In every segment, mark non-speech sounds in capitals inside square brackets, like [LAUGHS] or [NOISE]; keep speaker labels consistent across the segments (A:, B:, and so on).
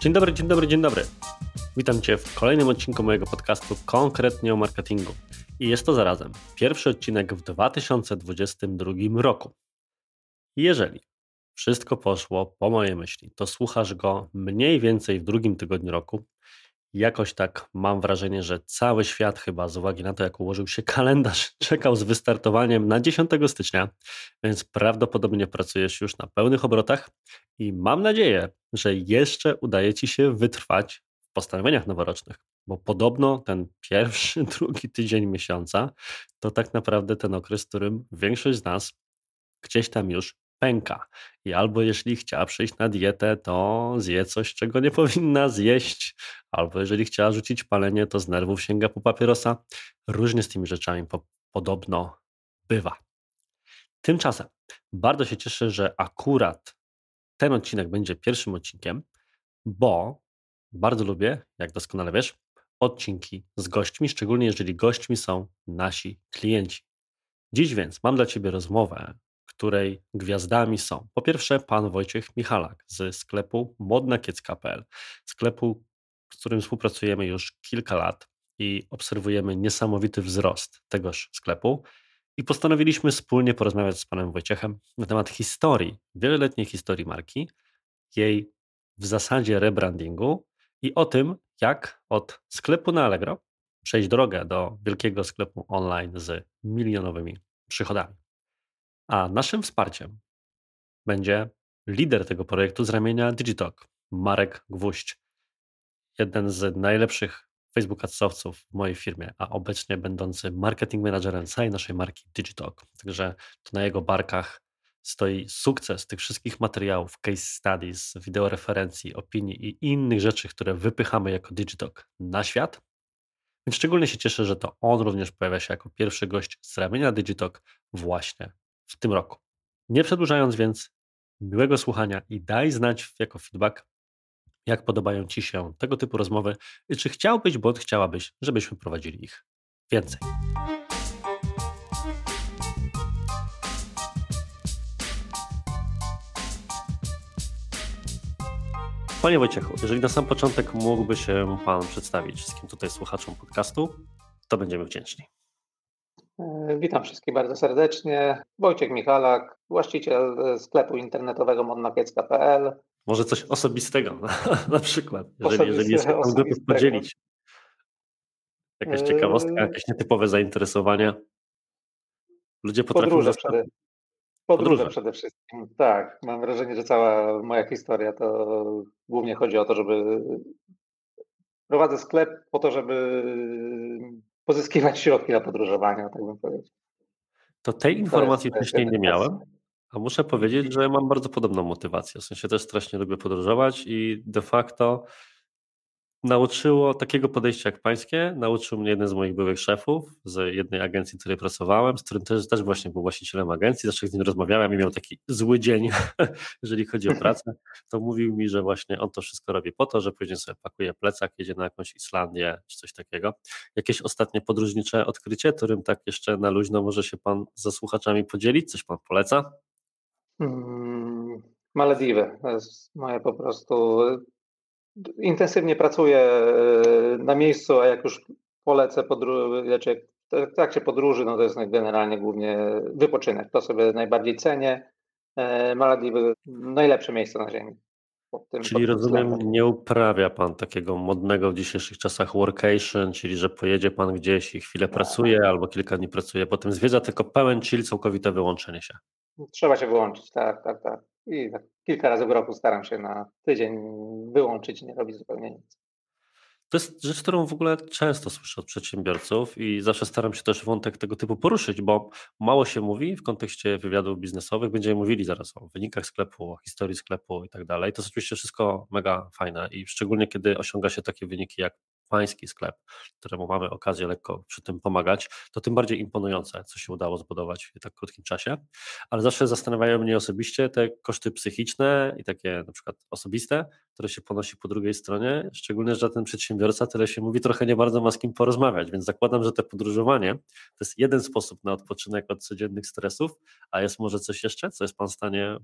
A: Dzień dobry, dzień dobry, dzień dobry. Witam Cię w kolejnym odcinku mojego podcastu konkretnie o marketingu. I jest to zarazem pierwszy odcinek w 2022 roku. Jeżeli wszystko poszło po mojej myśli, to słuchasz go mniej więcej w drugim tygodniu roku. Jakoś tak mam wrażenie, że cały świat chyba z uwagi na to, jak ułożył się [LAUGHS] kalendarz, czekał z wystartowaniem na 10 stycznia, więc prawdopodobnie pracujesz już na pełnych obrotach i mam nadzieję, że jeszcze udaje Ci się wytrwać w postanowieniach noworocznych, bo podobno ten pierwszy, [LAUGHS] drugi tydzień miesiąca to tak naprawdę ten okres, w którym większość z nas gdzieś tam już pęka. I albo jeśli chciała przejść na dietę, to zje coś, czego nie [LAUGHS] powinna zjeść, albo jeżeli chciała rzucić palenie, to z nerwów sięga po papierosa. Różnie z tymi rzeczami po, podobno bywa. Tymczasem bardzo się cieszę, że akurat ten odcinek będzie pierwszym odcinkiem, bo bardzo lubię, jak doskonale wiesz, odcinki z gośćmi, szczególnie jeżeli gośćmi są nasi klienci. Dziś więc mam dla Ciebie rozmowę, której gwiazdami są po pierwsze pan Wojciech Michalak z sklepu modnakiecka.pl, sklepu, z którym współpracujemy już kilka lat i obserwujemy niesamowity wzrost tegoż sklepu. I postanowiliśmy wspólnie porozmawiać z panem Wojciechem na temat historii, wieloletniej historii marki, jej w zasadzie rebrandingu i o tym, jak od sklepu na Allegro przejść drogę do wielkiego sklepu online z milionowymi przychodami. A naszym wsparciem będzie lider tego projektu z ramienia Digitalk, Marek Gwóźdź. Jeden z najlepszych Facebook adsowców w mojej firmie, a obecnie będący marketing managerem całej naszej marki Digitalk. Także to na jego barkach stoi sukces tych wszystkich materiałów, case studies, wideoreferencji, opinii i innych rzeczy, które wypychamy jako Digitalk na świat. Więc szczególnie się cieszę, że to on również pojawia się jako pierwszy gość z ramienia Digitalk właśnie w tym roku. Nie przedłużając więc, miłego słuchania i daj znać jako feedback, jak podobają Ci się tego typu rozmowy i czy chciałbyś bądź chciałabyś, żebyśmy prowadzili ich więcej. Panie Wojciechu, jeżeli na sam początek mógłby się Pan przedstawić wszystkim tutaj słuchaczom podcastu, to będziemy wdzięczni.
B: E, witam wszystkich bardzo serdecznie. Wojciech Michalak, właściciel sklepu internetowego modnakiecka.pl.
A: Może coś osobistego [LAUGHS] na, przykład, jeżeli, jeżeli jest gotów podzielić. Jakaś ciekawostka, e, jakieś nietypowe zainteresowania. Ludzie potrafią...
B: Podróże, przede, podróże, podróże przede wszystkim, tak. Mam wrażenie, że cała moja historia to głównie chodzi o to, żeby prowadzę sklep po to, żeby pozyskiwać środki na podróżowanie, tak bym powiedział.
A: To tej informacji wcześniej nie miałem, a muszę powiedzieć, że mam bardzo podobną motywację. W sensie też strasznie lubię podróżować i de facto nauczyło takiego podejścia jak pańskie, nauczył mnie jeden z moich byłych szefów z jednej agencji, której pracowałem, z którym też, też właśnie był właścicielem agencji, zawsze z nim rozmawiałem i miał taki zły dzień, [LAUGHS] jeżeli chodzi o pracę, to mówił mi, że właśnie on to wszystko robi po to, że później sobie pakuje plecak, jedzie na jakąś Islandię czy coś takiego. Jakieś ostatnie podróżnicze odkrycie, którym tak jeszcze na luźno może się pan ze słuchaczami podzielić? Coś pan poleca?
B: Hmm, Malediwy. To jest moje po prostu intensywnie pracuję e, na miejscu, a jak już polecę podróży, znaczy w trakcie podróży, no to jest generalnie głównie wypoczynek. To sobie najbardziej cenię. E, Malediwy najlepsze miejsce na Ziemi.
A: Czyli rozumiem, nie uprawia Pan takiego modnego w dzisiejszych czasach workation, czyli że pojedzie Pan gdzieś i chwilę pracuje albo kilka dni pracuje, potem zwiedza tylko pełen chill, całkowite wyłączenie się.
B: Trzeba się wyłączyć, tak, tak, tak. I tak kilka razy w roku staram się na tydzień wyłączyć i nie robić zupełnie nic.
A: To jest rzecz, którą w ogóle często słyszę od przedsiębiorców i zawsze staram się też wątek tego typu poruszyć, bo mało się mówi w kontekście wywiadów biznesowych. Będziemy mówili zaraz o wynikach sklepu, o historii sklepu i tak dalej. To jest oczywiście wszystko mega fajne i szczególnie kiedy osiąga się takie wyniki jak pański sklep, któremu mamy okazję lekko przy tym pomagać, to tym bardziej imponujące, co się udało zbudować w tak krótkim czasie. Ale zawsze zastanawiają mnie osobiście te koszty psychiczne i takie na przykład osobiste, które się ponosi po drugiej stronie, szczególnie, że ten przedsiębiorca, tyle się mówi, trochę nie bardzo ma z kim porozmawiać, więc zakładam, że te podróżowanie to jest jeden sposób na odpoczynek od codziennych stresów, a jest może coś jeszcze, co jest Pan w stanie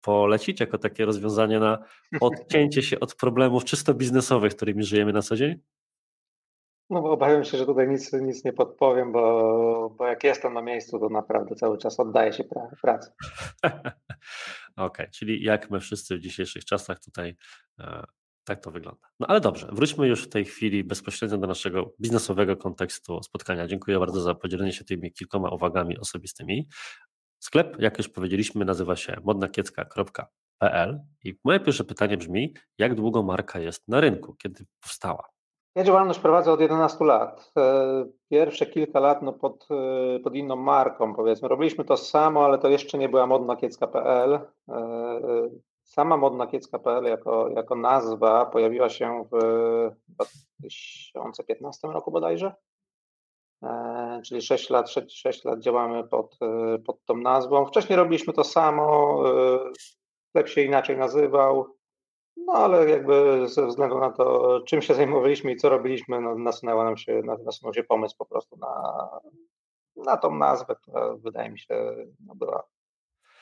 A: polecić jako takie rozwiązanie na odcięcie się od problemów czysto biznesowych, którymi żyjemy na co dzień?
B: No bo obawiam się, że tutaj nic, nic nie podpowiem, bo, bo jak jestem na miejscu, to naprawdę cały czas oddaję się pracy. [LAUGHS]
A: Okej, okay, czyli jak my wszyscy w dzisiejszych czasach tutaj e, tak to wygląda. No ale dobrze, wróćmy już w tej chwili bezpośrednio do naszego biznesowego kontekstu spotkania. Dziękuję bardzo za podzielenie się tymi kilkoma uwagami osobistymi. Sklep, jak już powiedzieliśmy, nazywa się modnakiecka.pl i moje pierwsze pytanie brzmi, jak długo marka jest na rynku, kiedy powstała?
B: Ja działalność prowadzę od 11 lat. E, pierwsze kilka lat no pod, e, pod inną marką, powiedzmy. Robiliśmy to samo, ale to jeszcze nie była modnakiecka.pl. E, sama modnakiecka.pl jako, jako nazwa pojawiła się w 2015 roku bodajże. Czyli 6 lat, 6, 6 lat działamy pod, pod tą nazwą. Wcześniej robiliśmy to samo, sklep się inaczej nazywał. No ale jakby ze względu na to, czym się zajmowaliśmy i co robiliśmy, no, nasunęła nam się, nasunął się pomysł po prostu na, na tą nazwę, która wydaje mi się no, była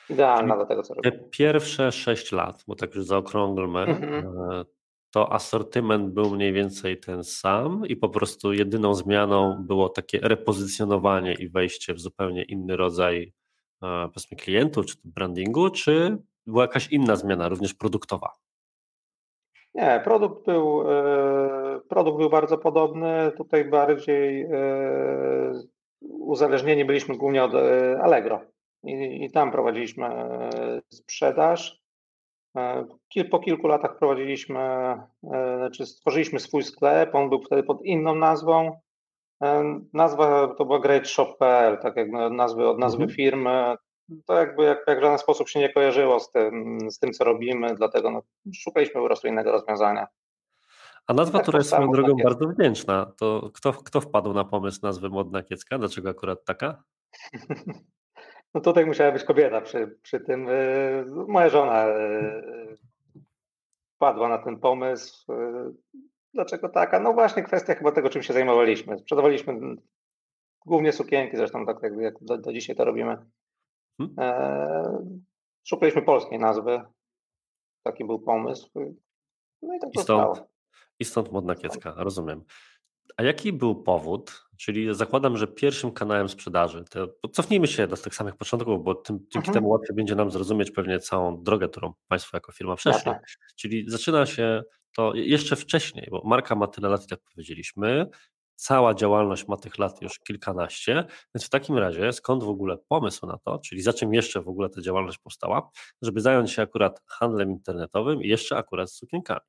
B: idealna do tego, co robimy.
A: Te pierwsze 6 lat, bo tak już zaokrąglmy, mhm. E, to asortyment był mniej więcej ten sam i po prostu jedyną zmianą było takie repozycjonowanie i wejście w zupełnie inny rodzaj e, powiedzmy klientów czy brandingu, czy była jakaś inna zmiana, również produktowa?
B: Nie, produkt był, e, produkt był bardzo podobny. Tutaj bardziej e, uzależnieni byliśmy głównie od e, Allegro i, i tam prowadziliśmy sprzedaż. Po kilku latach prowadziliśmy, znaczy stworzyliśmy swój sklep, on był wtedy pod inną nazwą. Nazwa to była greatshop.pl, tak jak nazwy od nazwy mhm. firmy to jakby jak, jak w żaden sposób się nie kojarzyło z tym, z tym co robimy, dlatego no, szukaliśmy po prostu innego rozwiązania.
A: A nazwa, tak która jest swoją drogą bardzo wdzięczna, to kto, kto wpadł na pomysł nazwy Modna Kiecka? Dlaczego akurat taka? [LAUGHS]
B: No tutaj musiała być kobieta przy, przy tym. Y, moja żona y, wpadła na ten pomysł. Y, dlaczego taka? No właśnie kwestia chyba tego, czym się zajmowaliśmy. Sprzedawaliśmy głównie sukienki, zresztą tak jak do, do dzisiaj to robimy. Hmm? E, szukaliśmy polskiej nazwy. Taki był pomysł. No i tak I stąd,
A: I stąd modna kiecka, rozumiem. A jaki był powód? Czyli zakładam, że pierwszym kanałem sprzedaży, to cofnijmy się do tych samych początków, bo tym, dzięki mhm. temu łatwiej będzie nam zrozumieć pewnie całą drogę, którą Państwo jako firma przeszli. Czyli zaczyna się to jeszcze wcześniej, bo marka ma tyle lat, jak powiedzieliśmy, cała działalność ma tych lat już kilkanaście, więc w takim razie skąd w ogóle pomysł na to, czyli za czym jeszcze w ogóle ta działalność powstała, żeby zająć się akurat handlem internetowym i jeszcze akurat sukienkami?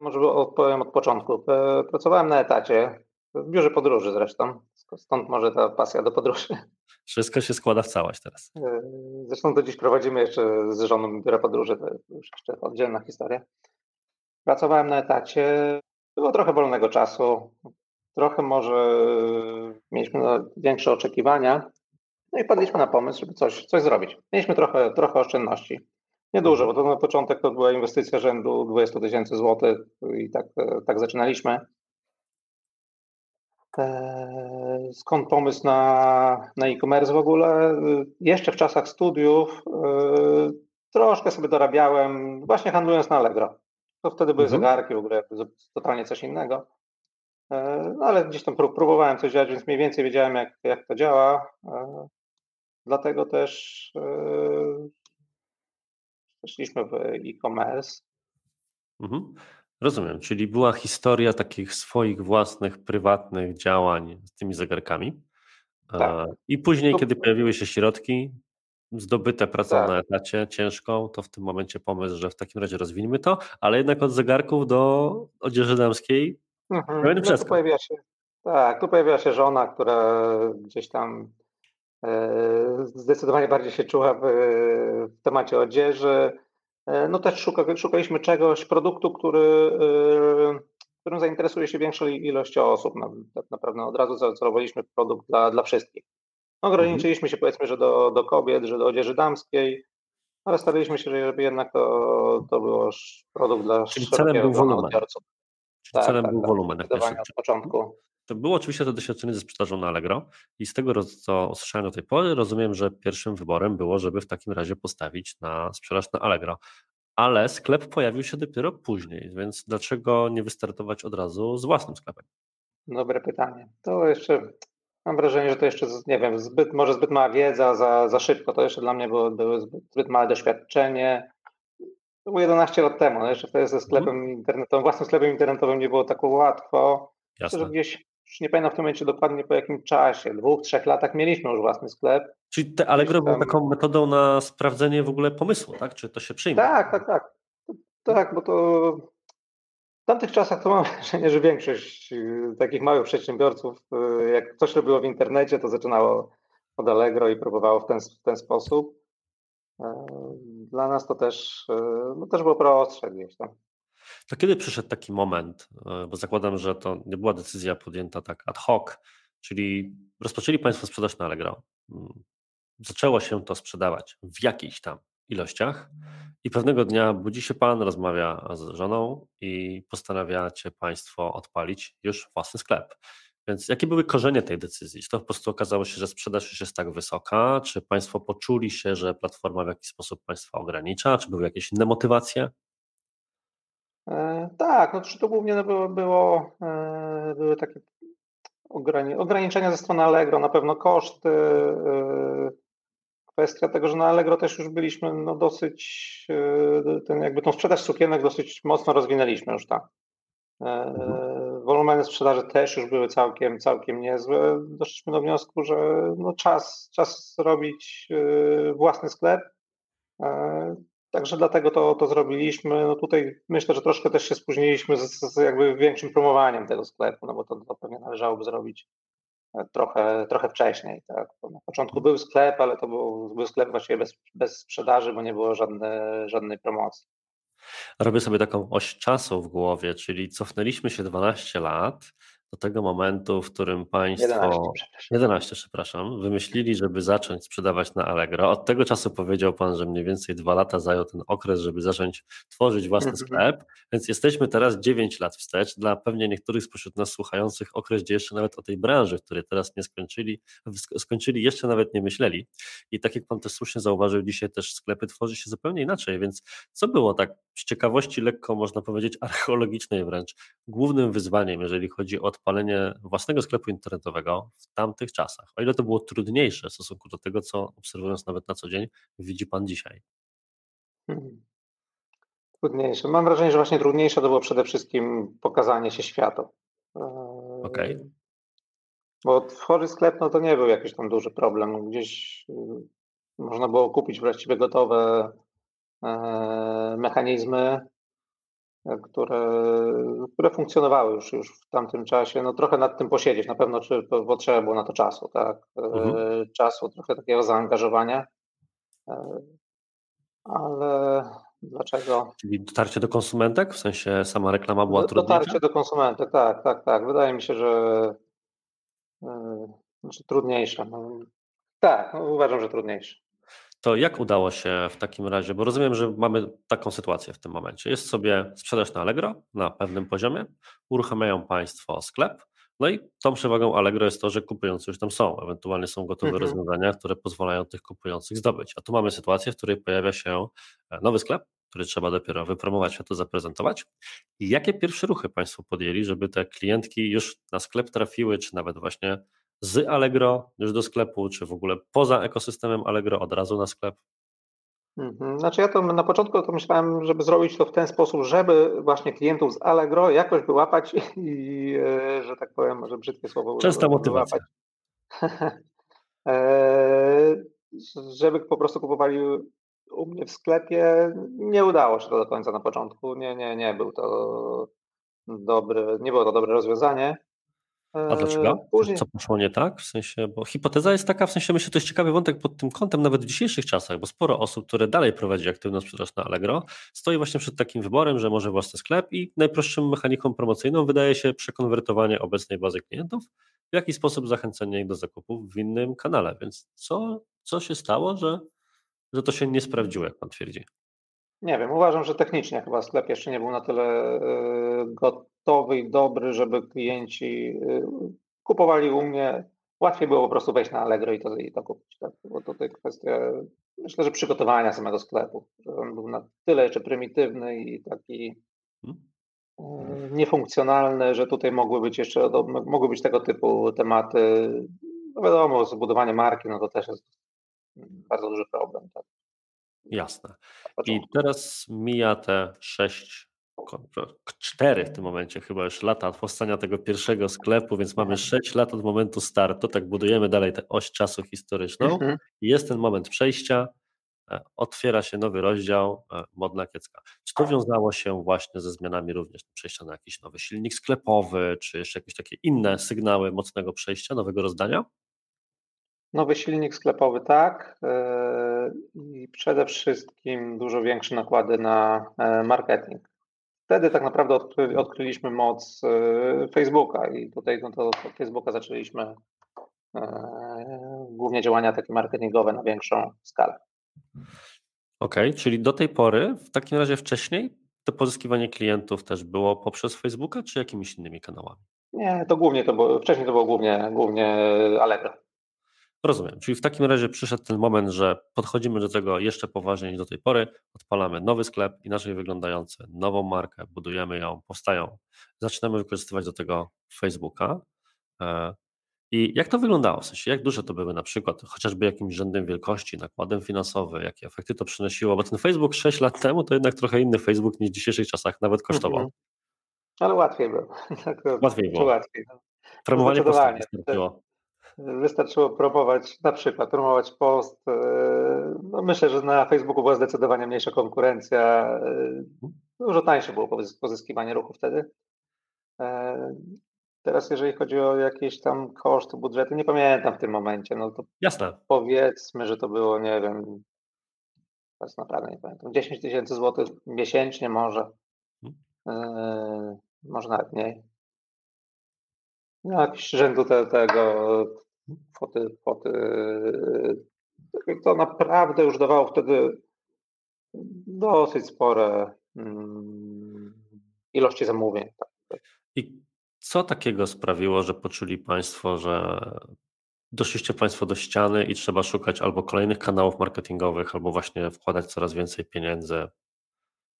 B: Może odpowiem od początku. Pracowałem na etacie, w biurze podróży zresztą, stąd może ta pasja do podróży.
A: Wszystko się składa w całość teraz. E,
B: zresztą do dziś prowadzimy jeszcze z żoną biurę podróży, to już jeszcze oddzielna historia. Pracowałem na etacie, było trochę wolnego czasu trochę może mieliśmy większe oczekiwania, no i padliśmy na pomysł, żeby coś, coś zrobić. Mieliśmy trochę, trochę oszczędności. Niedużo, bo to na początek to była inwestycja rzędu 20 tysięcy złotych i tak, tak zaczynaliśmy. E, skąd pomysł na, na e-commerce w ogóle? Jeszcze w czasach studiów e, troszkę sobie dorabiałem, właśnie handlując na Allegro. To wtedy były mhm. zegarki, w ogóle totalnie coś innego. E, no ale gdzieś tam próbowałem coś działać, więc mniej więcej wiedziałem, jak, jak to działa. E, dlatego też weszliśmy w e-commerce.
A: Mhm. Rozumiem, czyli była historia takich swoich własnych, prywatnych działań z tymi zegarkami. E, tak. I później, kiedy pojawiły się środki, zdobyte pracą tak. na etacie ciężką, to w tym momencie pomysł, że w takim razie rozwiniemy to, ale jednak od zegarków do odzieży damskiej
B: Mhm. No tu pojawia się, tak, tu pojawia się żona, która gdzieś tam e, zdecydowanie bardziej się czuła w, w temacie odzieży. E, no też szuka, szukaliśmy czegoś, produktu, który, e, którym zainteresuje się większą ilość osób. No, tak naprawdę od razu zaoferowaliśmy produkt dla, dla wszystkich. No, ograniczyliśmy się powiedzmy, że do, do kobiet, że do odzieży damskiej, ale staraliśmy się, żeby jednak to, to był produkt dla
A: Czyli celem był wolumen. Odbiorców. Czyli tak, celem tak, był tak, wolumen. Jak
B: od początku.
A: To było oczywiście to doświadczenie ze sprzedażą na Allegro i z tego, co usłyszałem do tej pory, rozumiem, że pierwszym wyborem było, żeby w takim razie postawić na sprzedaż na Allegro. Ale sklep pojawił się dopiero później, więc dlaczego nie wystartować od razu z własnym sklepem?
B: Dobre pytanie. To jeszcze mam wrażenie, że to jeszcze, nie wiem, zbyt, może zbyt mała wiedza, za, za szybko. To jeszcze dla mnie było, było zbyt, zbyt małe doświadczenie. To było 11 lat temu, no jeszcze wtedy ze sklepem mhm. internetowym, własnym sklepem internetowym nie było tak łatwo. Jasne. Myślę, że gdzieś już nie pamiętam w tym momencie dokładnie po jakim czasie, dwóch, trzech latach mieliśmy już własny sklep.
A: Czyli te Allegro było taką metodą na sprawdzenie w ogóle pomysłu, tak? Czy to się przyjmie?
B: Tak, tak, tak. Tak, bo to w tamtych czasach to mam [LAUGHS] wrażenie, że większość y, takich małych przedsiębiorców, y, jak coś robiło w internecie, to zaczynało od Allegro i próbowało w ten, w ten sposób. Dla nas to też, e, no też było prostsze gdzieś tam.
A: To kiedy przyszedł taki moment, e, bo zakładam, że to nie była decyzja podjęta tak ad hoc, czyli rozpoczęli Państwo sprzedaż na Allegro. Mm, zaczęło się to sprzedawać w jakichś tam ilościach i pewnego dnia budzi się Pan, rozmawia z żoną i postanawiacie Państwo odpalić już własny sklep. Więc jakie były korzenie tej decyzji? Czy to po prostu okazało się, że sprzedaż już jest tak wysoka? Czy Państwo poczuli się, że platforma w jakiś sposób Państwa ogranicza? Czy były jakieś inne motywacje?
B: E, tak, no to głównie było, było e, były takie ograniczenia ze strony Allegro, na pewno koszty, e, kwestia tego, że na Allegro też już byliśmy no dosyć, ten jakby tą sprzedaż sukienek dosyć mocno rozwinęliśmy już tak. Mhm. Wolumeny sprzedaży też już były całkiem, całkiem niezłe. Doszliśmy do wniosku, że no czas, czas robić własny sklep. Także dlatego to, to zrobiliśmy. No tutaj myślę, że troszkę też się spóźniliśmy z, z jakby większym promowaniem tego sklepu, no bo to, to pewnie należałoby zrobić e, trochę, trochę wcześniej. Tak? na początku był sklep, ale to był, był sklep właściwie bez, bez sprzedaży, bo nie było żadne, żadnej promocji.
A: Robię sobie taką oś czasu w głowie, czyli cofnęliśmy się 12 lat do tego momentu, w którym Państwo 11 przepraszam. 11, przepraszam, wymyślili, żeby zacząć sprzedawać na Allegro. Od tego czasu powiedział Pan, że mniej więcej dwa lata zajął ten okres, żeby zacząć tworzyć własny mhm. sklep, więc jesteśmy teraz 9 lat wstecz. Dla pewnie niektórych spośród nas słuchających okres, gdzie jeszcze nawet o tej branży, której teraz nie skończyli, skończyli, jeszcze nawet nie myśleli. I tak jak Pan też słusznie zauważył, dzisiaj też sklepy tworzy się zupełnie inaczej, więc co było tak z ciekawości lekko, można powiedzieć, [LAUGHS] archeologicznej wręcz, głównym wyzwaniem, jeżeli chodzi o odpalenie własnego sklepu internetowego w tamtych czasach? O ile to było trudniejsze w stosunku do tego, co obserwując nawet na co dzień, widzi Pan dzisiaj?
B: Hmm. Trudniejsze. Mam wrażenie, że właśnie trudniejsze to było przede wszystkim pokazanie się światu.
A: Okej. Okay.
B: Bo tworzy sklep, no to nie był jakiś tam duży problem. Gdzieś y, można było kupić właściwie gotowe mechanizmy, które, które funkcjonowały już, już w tamtym czasie. No trochę nad tym posiedzieć, na pewno czy potrzeba było na to czasu, tak? Mhm. E, czasu, trochę takiego zaangażowania. E, ale dlaczego?
A: Czyli dotarcie do konsumentek, w sensie sama reklama była trudniejsza?
B: Dotarcie do konsumentek, tak, tak, tak. Wydaje mi się, że znaczy trudniejsze. No, tak, no, uważam, że trudniejsze.
A: To jak udało się w takim razie, bo rozumiem, że mamy taką sytuację w tym momencie. Jest sobie sprzedaż na Allegro na pewnym poziomie, uruchamiają Państwo sklep, no i tą przewagą Allegro jest to, że kupujący już tam są, ewentualnie są gotowe mhm. rozwiązania, które pozwalają tych kupujących zdobyć. A tu mamy sytuację, w której pojawia się e, nowy sklep, który trzeba dopiero wypromować, to zaprezentować. I jakie pierwsze ruchy Państwo podjęli, żeby te klientki już na sklep trafiły, czy nawet właśnie z Allegro już do sklepu, czy w ogóle poza ekosystemem Allegro od razu na sklep?
B: Mhm. Znaczy ja to na początku to myślałem, żeby zrobić to w ten sposób, żeby właśnie klientów z Allegro jakoś wyłapać [LAUGHS] i, e, że tak powiem, może brzydkie słowo
A: Częsta motywacja. [LAUGHS]
B: E, żeby po prostu kupowali u mnie w sklepie. Nie udało się to do końca na początku. Nie, nie, nie był to dobry, nie było to dobre rozwiązanie.
A: A dlaczego? Eee, później... Co poszło nie tak? W sensie, bo hipoteza jest taka, w sensie myślę, to jest ciekawy wątek pod tym kątem, nawet w dzisiejszych czasach, bo sporo osób, które dalej prowadzi aktywną sprzedaż na Allegro, stoi właśnie przed takim wyborem, że może własny sklep i najprostszą mechaniką promocyjną wydaje się przekonwertowanie obecnej bazy klientów, w jaki sposób zachęcenie ich do zakupów w innym kanale. Więc co, co się stało, że, że to się nie sprawdziło, jak pan twierdzi?
B: Nie wiem, uważam, że technicznie chyba sklep jeszcze nie był na tyle gotowy i dobry, żeby klienci kupowali u mnie. Łatwiej było po prostu wejść na Allegro i to, i to kupić. Tak? Bo tutaj kwestia, myślę, że przygotowania samego sklepu. Że on był na tyle jeszcze prymitywny i taki hmm. niefunkcjonalny, że tutaj mogły być jeszcze mogły być tego typu tematy. No wiadomo, zbudowanie marki, no to też jest bardzo duży problem. Tak?
A: Jasne. I teraz mija te sześć cztery w tym momencie chyba już lata od powstania tego pierwszego sklepu, więc mamy sześć lat od momentu startu, tak budujemy dalej tę oś czasu historyczną mhm. jest ten moment przejścia, e, otwiera się nowy rozdział, e, modna kiecka. Czy to wiązało się właśnie ze zmianami również przejścia na jakiś nowy silnik sklepowy, czy jeszcze jakieś takie inne sygnały mocnego przejścia, nowego rozdania?
B: Nowy silnik sklepowy tak e, i przede wszystkim dużo większe nakłady na marketing wtedy tak naprawdę odkry, odkryliśmy moc e, Facebooka i tutaj no to od Facebooka zaczęliśmy e, głównie działania takie marketingowe na większą skalę.
A: Okej, okay, czyli do tej pory, w takim razie wcześniej, to pozyskiwanie klientów też było poprzez Facebooka, czy jakimiś innymi kanałami?
B: Nie, to głównie to było, wcześniej to było głównie, głównie Allegro.
A: Rozumiem. Czyli w takim razie przyszedł ten moment, że podchodzimy do tego jeszcze poważniej niż do tej pory, odpalamy nowy sklep, inaczej wyglądający, nową markę, budujemy ją, powstają, zaczynamy wykorzystywać do tego Facebooka. E, I jak to wyglądało? W sensie, jak duże to były na przykład, chociażby jakimś rzędem wielkości, nakładem finansowym, jakie efekty to przynosiło? Bo ten Facebook 6 lat temu to jednak trochę inny Facebook niż w dzisiejszych czasach nawet kosztował. Mhm.
B: Ale łatwiej było. [LAUGHS]
A: łatwiej było. Łatwiej. No. Promowanie postawy
B: Wystarczyło promować, na przykład promować post. E, no myślę, że na Facebooku była zdecydowanie mniejsza konkurencja. E, dużo tańsze było pozyskiwanie ruchu wtedy. E, teraz, jeżeli chodzi o jakieś tam koszty, budżety, nie pamiętam w tym momencie. No to
A: Jasne.
B: Powiedzmy, że to było, nie wiem, teraz naprawdę nie pamiętam, 10 tysięcy złotych miesięcznie może. Hmm. Może nawet mniej. No, jakiś rzędu te, tego kwoty, kwoty. To naprawdę już dawało wtedy dosyć spore mm, ilości zamówień. Tak.
A: I co takiego sprawiło, że poczuli Państwo, że doszliście Państwo do ściany i trzeba szukać albo kolejnych kanałów marketingowych, albo właśnie wkładać coraz więcej pieniędzy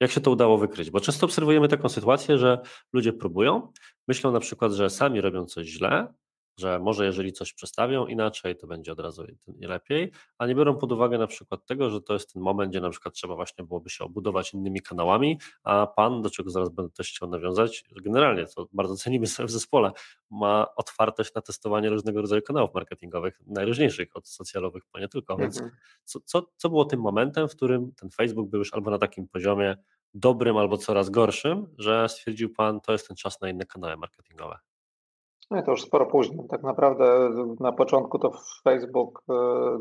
A: jak się to udało wykryć? Bo często obserwujemy taką sytuację, że ludzie próbują, myślą na przykład, że sami robią coś źle, że może jeżeli coś przestawią inaczej, to będzie od razu lepiej, a nie biorą pod uwagę na przykład tego, że to jest ten moment, gdzie na przykład trzeba właśnie byłoby się obudować innymi kanałami, a pan, do czego zaraz będę też chciał nawiązać, generalnie, to bardzo [LAUGHS] cenimy sobie w zespole, ma otwartość na testowanie różnego rodzaju kanałów marketingowych, najróżniejszych, od socjalowych po nie tylko, więc mhm. co, co, co było tym momentem, w którym ten Facebook był już albo na takim poziomie dobrym, albo coraz gorszym, że stwierdził pan, to jest ten czas na inne kanały marketingowe?
B: No to już sporo później. Tak naprawdę na początku to Facebook e,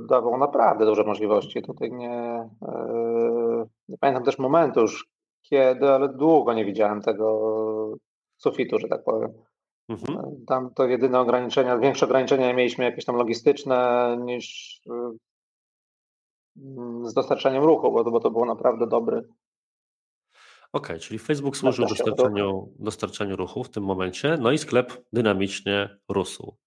B: dawał naprawdę duże możliwości. Tutaj nie, e, nie pamiętam też momentu już kiedy, ale długo nie widziałem tego sufitu, że tak powiem. Mhm. E, tam to jedyne ograniczenia, większe ograniczenia mieliśmy jakieś tam logistyczne niż z dostarczaniem ruchu, bo to, bo to było naprawdę dobry,
A: OK, czyli Facebook służył dostarczaniu, dostarczaniu ruchu w tym momencie, no i sklep dynamicznie rósł,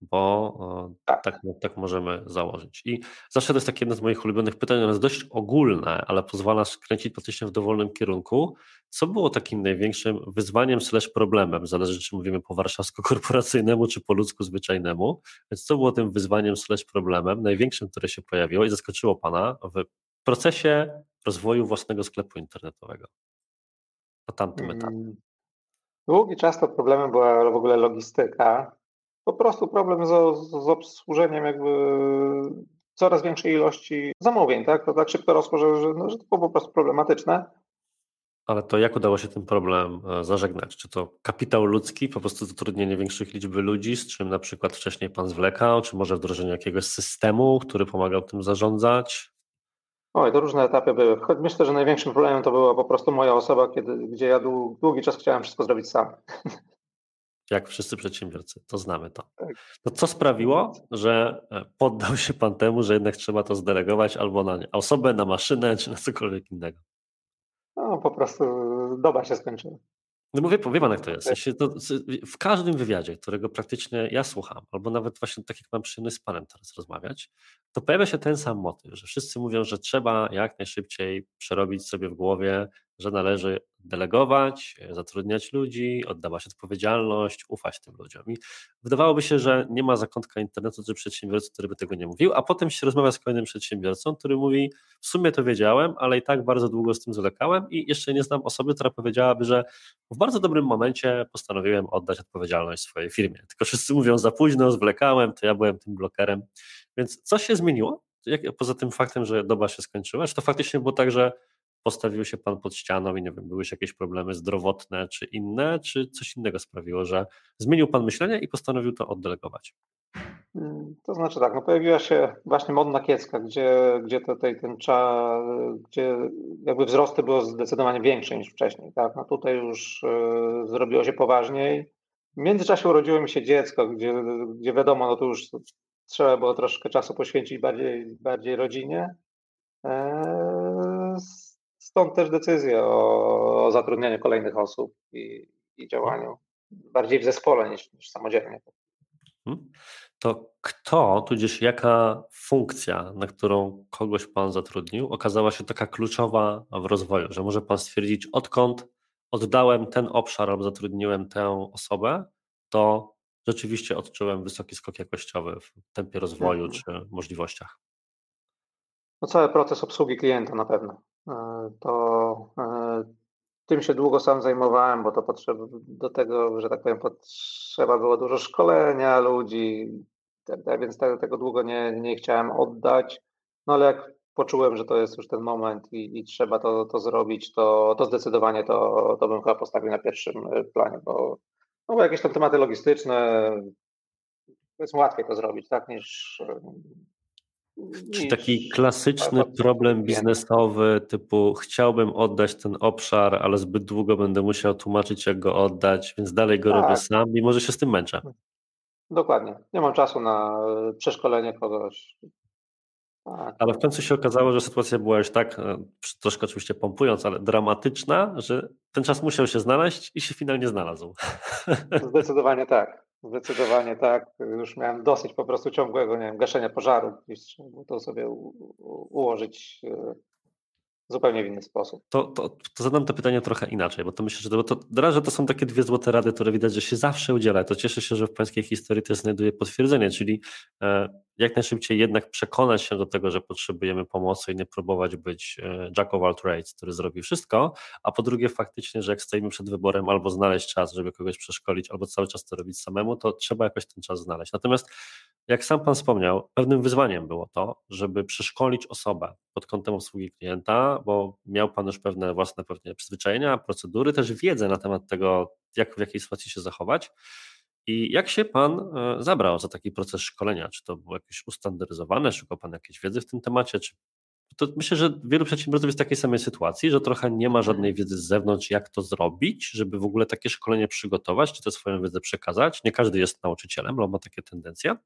A: bo tak. tak. tak możemy założyć. I zawsze to jest takie jedno z moich ulubionych pytań, ono jest dość ogólne, ale pozwala skręcić praktycznie w dowolnym kierunku. Co było takim największym wyzwaniem slash problemem, zależy czy mówimy po warszawsko-korporacyjnemu, czy po ludzku zwyczajnemu, więc co było tym wyzwaniem slash problemem, największym, które się pojawiło i zaskoczyło Pana w procesie rozwoju własnego sklepu internetowego? Na tamtym etapie? Mm.
B: Długi czas to problemem była w ogóle logistyka. Po prostu problem z, z obsłużeniem jakby coraz większej ilości zamówień, tak? To tak szybko rosło, że, że, no, że to było po prostu problematyczne.
A: Ale to jak udało się ten problem e, zażegnać? Czy to kapitał ludzki, po prostu zatrudnienie większych liczby ludzi, z czym na przykład wcześniej pan zwlekał, czy może wdrożenie jakiegoś systemu, który pomagał tym zarządzać?
B: Oj, to różne etapy były. Myślę, że największym problemem to była po prostu moja osoba, kiedy, gdzie ja długi czas chciałem wszystko zrobić sam.
A: Jak wszyscy przedsiębiorcy, to znamy to. To co sprawiło, że e, poddał się pan temu, że jednak trzeba to zdelegować albo na osobę, na maszynę, czy na cokolwiek innego?
B: No, po prostu doba się skończyła.
A: No mówię, wie pan jak to jest. to, w każdym wywiadzie, którego praktycznie ja słucham, albo nawet właśnie tak jak mam przyjemność z panem teraz rozmawiać, to pojawia się ten sam motyw, że wszyscy mówią, że trzeba jak najszybciej przerobić sobie w głowie, że należy delegować, zatrudniać ludzi, oddawać odpowiedzialność, ufać tym ludziom. I wydawałoby się, że nie ma zakątka internetu czy przedsiębiorcy, który by tego nie mówił, a potem się rozmawia z kolejnym przedsiębiorcą, który mówi, w sumie to wiedziałem, ale i tak bardzo długo z tym zwlekałem i jeszcze nie znam osoby, która powiedziałaby, że w bardzo dobrym momencie postanowiłem oddać odpowiedzialność swojej firmie. Tylko wszyscy mówią za późno, zwlekałem, to ja byłem tym blokerem. Więc co się zmieniło? Jak, poza tym faktem, że doba się skończyła, czy to faktycznie było tak, że postawił się pan pod ścianą i nie wiem, były jakieś problemy zdrowotne czy inne, czy coś innego sprawiło, że zmienił pan myślenie i postanowił to oddelegować?
B: Mm, to znaczy tak, no pojawiła się właśnie modna kiecka, gdzie, gdzie tutaj ten czas, gdzie jakby wzrosty były zdecydowanie większe niż wcześniej, tak? No tutaj już y, zrobiło się poważniej. W międzyczasie urodziło mi się dziecko, gdzie, gdzie wiadomo, no to już trzeba było troszkę czasu poświęcić bardziej, bardziej rodzinie. E, stąd też decyzja o, o zatrudnianiu kolejnych osób i, i działaniu bardziej w zespole niż, niż samodzielnie.
A: Hmm? To kto, tudzież jaka funkcja, na którą kogoś Pan zatrudnił, okazała się taka kluczowa w rozwoju, że może Pan stwierdzić, odkąd oddałem ten obszar albo zatrudniłem tę osobę, to rzeczywiście odczułem wysoki skok jakościowy w tempie rozwoju mhm. czy możliwościach.
B: No cały proces obsługi klienta na pewno. E, to e, tym się długo sam zajmowałem, bo to potrzeba do tego, że tak powiem, potrzeba było dużo szkolenia ludzi, więc tego, tego długo nie, nie chciałem oddać. No ale jak poczułem, że to jest już ten moment i, i trzeba to, to zrobić, to, to zdecydowanie to, to bym chyba postawił na pierwszym e, planie, bo, no bo jakieś tam tematy logistyczne, jest łatwiej to zrobić, tak, niż
A: czy taki klasyczny problem biznesowy typu chciałbym oddać ten obszar, ale zbyt długo będę musiał tłumaczyć, jak go oddać, więc dalej go tak. robię sam, mimo że się z tym męczę.
B: Dokładnie. Nie mam czasu na e, przeszkolenie kogoś.
A: Tak. Ale w końcu się okazało, że sytuacja była już tak, e, troszkę oczywiście pompując, ale dramatyczna, że ten czas musiał się znaleźć i się finalnie znalazł. [LAUGHS]
B: Zdecydowanie tak. Zdecydowanie tak. Już miałem dosyć po prostu ciągłego, nie wiem, gaszenia pożaru. Trzeba było to sobie ułożyć e, zupełnie w inny sposób.
A: To, to, to zadam to pytanie trochę inaczej, bo to myślę, że to, to, że to są takie dwie złote rady, które widać, że się zawsze udziela. To cieszę się, że w pańskiej historii to znajduje potwierdzenie, czyli e, jak najszybciej jednak przekonać się do tego, że potrzebujemy pomocy i nie próbować być e, jack of all trades, który zrobi wszystko, a po drugie faktycznie, że jak stoimy przed wyborem albo znaleźć czas, żeby kogoś przeszkolić, albo cały czas to robić samemu, to trzeba jakoś ten czas znaleźć. Natomiast jak sam Pan wspomniał, pewnym wyzwaniem było to, żeby przeszkolić osobę pod kątem obsługi klienta, bo miał Pan już pewne własne pewnie przyzwyczajenia, procedury, też wiedzę na temat tego, jak w jakiej sytuacji się zachować. I jak się Pan e, zabrał za taki proces szkolenia? Czy to było jakieś ustandaryzowane? Szukał Pan jakiejś wiedzy w tym temacie? Czy to myślę, że wielu przedsiębiorców jest w takiej samej sytuacji, że trochę nie ma żadnej mhm. wiedzy z zewnątrz, jak to zrobić, żeby w ogóle takie szkolenie przygotować, czy tę swoją wiedzę przekazać. Nie każdy jest nauczycielem, ale ma takie tendencje.